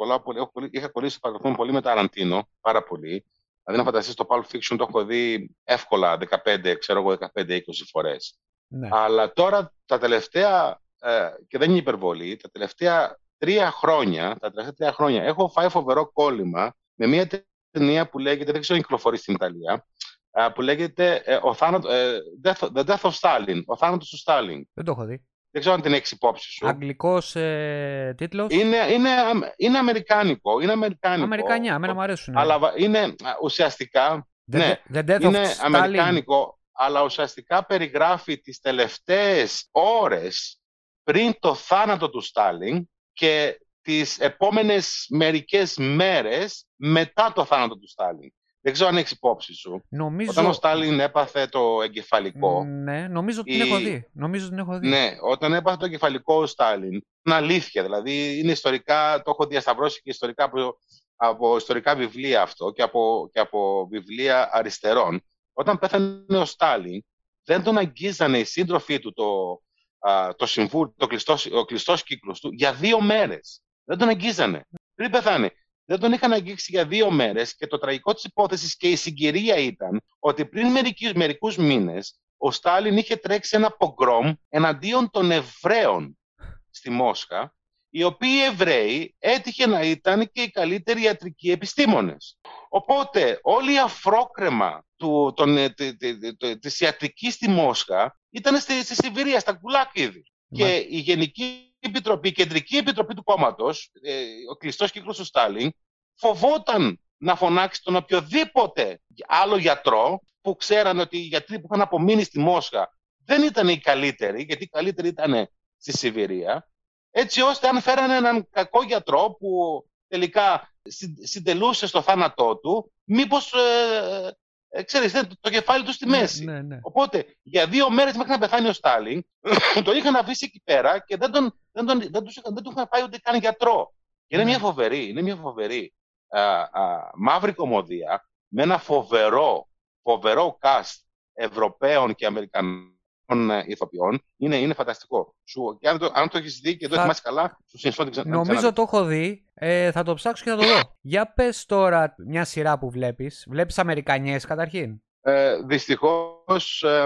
Είχα κολλήσει στο παρελθόν πολύ με Ταραντίνο. Πάρα πολύ. Δηλαδή, να φανταστείς το Pulp Fiction το έχω δει εύκολα 15, ξέρω εγώ, 15-20 φορές. Ναι. Αλλά τώρα τα τελευταία, ε, και δεν είναι υπερβολή, τα τελευταία τρία χρόνια, τα τελευταία τρία χρόνια έχω φάει φοβερό κόλλημα με μια ταινία που λέγεται, δεν ξέρω αν κυκλοφορεί στην Ιταλία, α, που λέγεται ε, ο θάνατο, ε, Death, The Death of Stalin, ο θάνατος του Στάλιν. Δεν το έχω δει. Δεν ξέρω αν την έχεις υπόψη σου. Αγγλικός ε, τίτλος; Είναι, είναι, αμ- είναι αμερικάνικο. Είναι αμερικάνικο. Αμερικανιά, εμένα μου αρέσουν. Αλλά βα- είναι α, ουσιαστικά The, ναι, The Death είναι of Stalin. αμερικάνικο, αλλά ουσιαστικά περιγράφει τις τελευταίες ώρες πριν το θάνατο του Στάλιν και τις επόμενες μερικές μέρες μετά το θάνατο του Στάλιν. Δεν ξέρω αν έχεις υπόψη σου. Νομίζω... Όταν ο Στάλιν έπαθε το εγκεφαλικό, Ναι, νομίζω ότι Η- την έχω δει. Νομίζω ότι την έχω δει. ναι, όταν έπαθε το εγκεφαλικό ο Στάλιν, είναι αλήθεια. Δηλαδή, είναι ιστορικά, το έχω διασταυρώσει και ιστορικά από, από ιστορικά βιβλία αυτό και από, και από βιβλία αριστερών. Όταν πέθανε ο Στάλιν, δεν τον αγγίζανε οι σύντροφοί του το, α, το συμβούλιο, το κλειστός, ο κλειστός κύκλος του για δύο μέρες. Δεν τον αγγίζανε. Πριν πεθάνε. Δεν τον είχαν αγγίξει για δύο μέρες και το τραγικό της υπόθεσης και η συγκυρία ήταν ότι πριν μερικούς μήνες ο Στάλιν είχε τρέξει ένα πογκρόμ εναντίον των Εβραίων στη Μόσχα, οι οποίοι Εβραίοι έτυχε να ήταν και οι καλύτεροι ιατρικοί επιστήμονες. Οπότε όλη η αφρόκρεμα του, τον, ε, τη- τη- τη- της ιατρικής στη Μόσχα ήταν στη, στη Σιβηρία, στα Κουλάκιδη. Και η Γενική Επιτροπή, η Κεντρική Επιτροπή του κόμματος, ε, ο κλειστός κύκλος του Στάλιν, φοβόταν να φωνάξει τον οποιοδήποτε άλλο γιατρό που ξέρανε ότι οι γιατροί που είχαν απομείνει στη Μόσχα δεν ήταν οι καλύτεροι, γιατί οι καλύτεροι ήταν στη Σιβηρία, έτσι ώστε αν φέρανε έναν κακό γιατρό που τελικά συν- συντελούσε στο θάνατό του, μήπως ε, ε, ξέρεις, δεν- το κεφάλι τους στη μέση. Ναι, ναι. Οπότε για δύο μέρες μέχρι να πεθάνει ο Στάλιν, το είχαν αφήσει εκεί πέρα και δεν, τον, δεν, τον, δεν, τους, είχαν- δεν τους είχαν πάει ούτε καν γιατρό. Και είναι Ναι. μια φοβερή, είναι μια φοβερή α, α, μαύρη κομμωδία με ένα φοβερό, φοβερό cast Ευρωπαίων και Αμερικανών ε, ηθοποιών. Είναι, είναι φανταστικό. Σου, και αν το, αν το έχεις δει και το Θα- θυμάσαι καλά, σου συνιστώ την ξα- να Νομίζω ξαναδείς. το έχω δει. Ε, θα το ψάξω και θα το δω. Για πες τώρα μια σειρά που βλέπεις. Βλέπεις Αμερικανιές καταρχήν; Ε, δυστυχώς ε,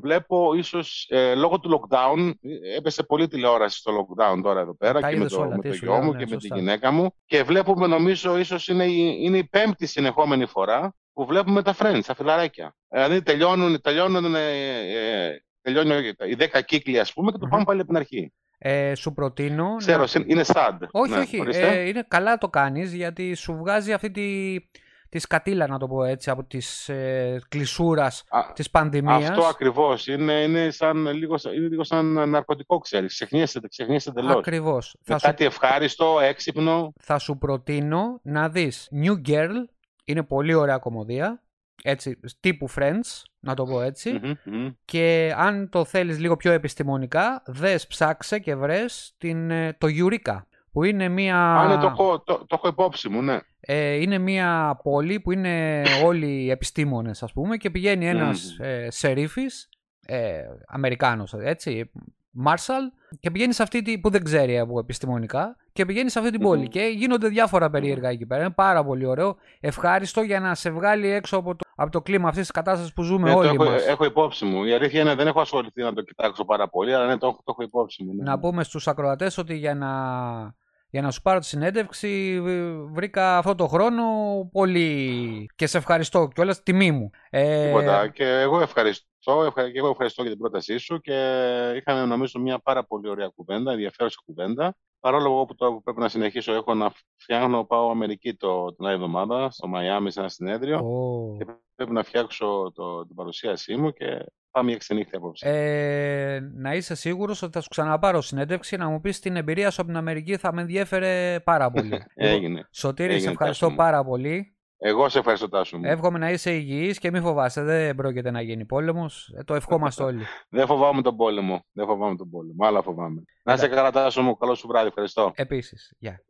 βλέπω ίσως ε, λόγω του lockdown ε, έπεσε πολύ τηλεόραση στο lockdown τώρα εδώ πέρα Τα και με είδες το, όλα, με τι το σου γιο λέω, μου ναι, και με σωστά. τη γυναίκα μου και βλέπουμε νομίζω ίσως είναι η, είναι η πέμπτη συνεχόμενη φορά που βλέπουμε τα Friends, τα φιλαράκια. Δηλαδή τελειώνουν, τελειώνουν ε, ε, τελειώνει οι δέκα κύκλοι ας πούμε και το Μμμ. πάμε πάλι από την αρχή. Ε, σου προτείνω. Ξέρω, να- συν- είναι sad. Όχι, Ναι, όχι. ορίστε. Ε, είναι καλά το κάνεις γιατί σου βγάζει αυτή τη, τη σκατήλα, να το πω έτσι, από της ε, κλεισούρας Α, της πανδημίας. αυτό ακριβώς. Είναι, είναι, σαν, λίγο, σαν- είναι λίγο σαν ναρκωτικό, ξέρεις. Ξεχνιέσαι, ξεχνιέσαι εντελώς. Ακριβώς. Με Θα σου, κάτι ευχάριστο, έξυπνο. θα σου προτείνω να δεις New Girl. Είναι πολύ ωραία κομμωδία. Έτσι, τύπου Friends, να το πω έτσι. Μμμ, μμμ. Και αν το θέλεις λίγο πιο επιστημονικά, δες, ψάξε και βρες την, ε, το Eureka, που είναι μία, Α, ναι, το έχω, το, το έχω υπόψη μου, ναι. ε, είναι μία πόλη που είναι όλοι επιστήμονες, ας πούμε, και πηγαίνει ένας Μμμ. ε, σερίφης, ε, Αμερικάνος, έτσι, Μάρσαλ, και πηγαίνει σε αυτή τη, που δεν ξέρει από επιστημονικά, και πηγαίνει σε αυτή την Μμμ. πόλη. Και γίνονται διάφορα περίεργα εκεί πέρα. Είναι πάρα πολύ ωραίο, ευχάριστο για να σε βγάλει έξω από το, από το κλίμα αυτής της κατάστασης που ζούμε Ναι, το όλοι έχω, μας. έχω υπόψη μου. Η αλήθεια είναι δεν έχω ασχοληθεί να το κοιτάξω πάρα πολύ, αλλά ναι, το, έχω- το έχω υπόψη μου. Ναι. να πούμε στους ακροατές ότι για να, για να σου πάρω τη συνέντευξη β- βρήκα αυτό το χρόνο πολύ και σε ευχαριστώ κιόλας τιμή μου. Ε, Τίποτα. Και εγώ ευχαριστώ. Ευχα... Και εγώ ευχαριστώ για την πρότασή σου και είχαμε νομίζω μια πάρα πολύ ωραία κουβέντα, ενδιαφέρουσα κουβέντα. Παρόλο εγώ που τώρα πρέπει να συνεχίσω, έχω να φτιάχνω, πάω Αμερική το, την άλλη εβδομάδα, στο Μαϊάμι σε ένα συνέδριο. ω. Και πρέπει να φτιάξω το, την παρουσίασή μου και πάμε για ξενύχια απόψε. Ε, να είσαι σίγουρος ότι θα σου ξαναπάρω συνέντευξη να μου πεις την εμπειρία σου από την Αμερική θα με ενδιέφερε πάρα πολύ. Λοιπόν, Έγινε. Σωτήρη, σε Έγινε, ευχαριστώ Τάσο μου. πάρα πολύ. Εγώ σε ευχαριστώ, Τάσο μου. Εύχομαι να είσαι υγιής και μη φοβάσαι, δεν πρόκειται να γίνει πόλεμος. Ε, το ευχόμαστε όλοι. Δεν φοβάμαι τον πόλεμο. Δεν φοβάμαι τον πόλεμο. Άλλα φοβάμαι. Να είσαι καλά, Τάσο μου. Καλό σου βράδυ. Ευχαριστώ. Επίσης, γεια.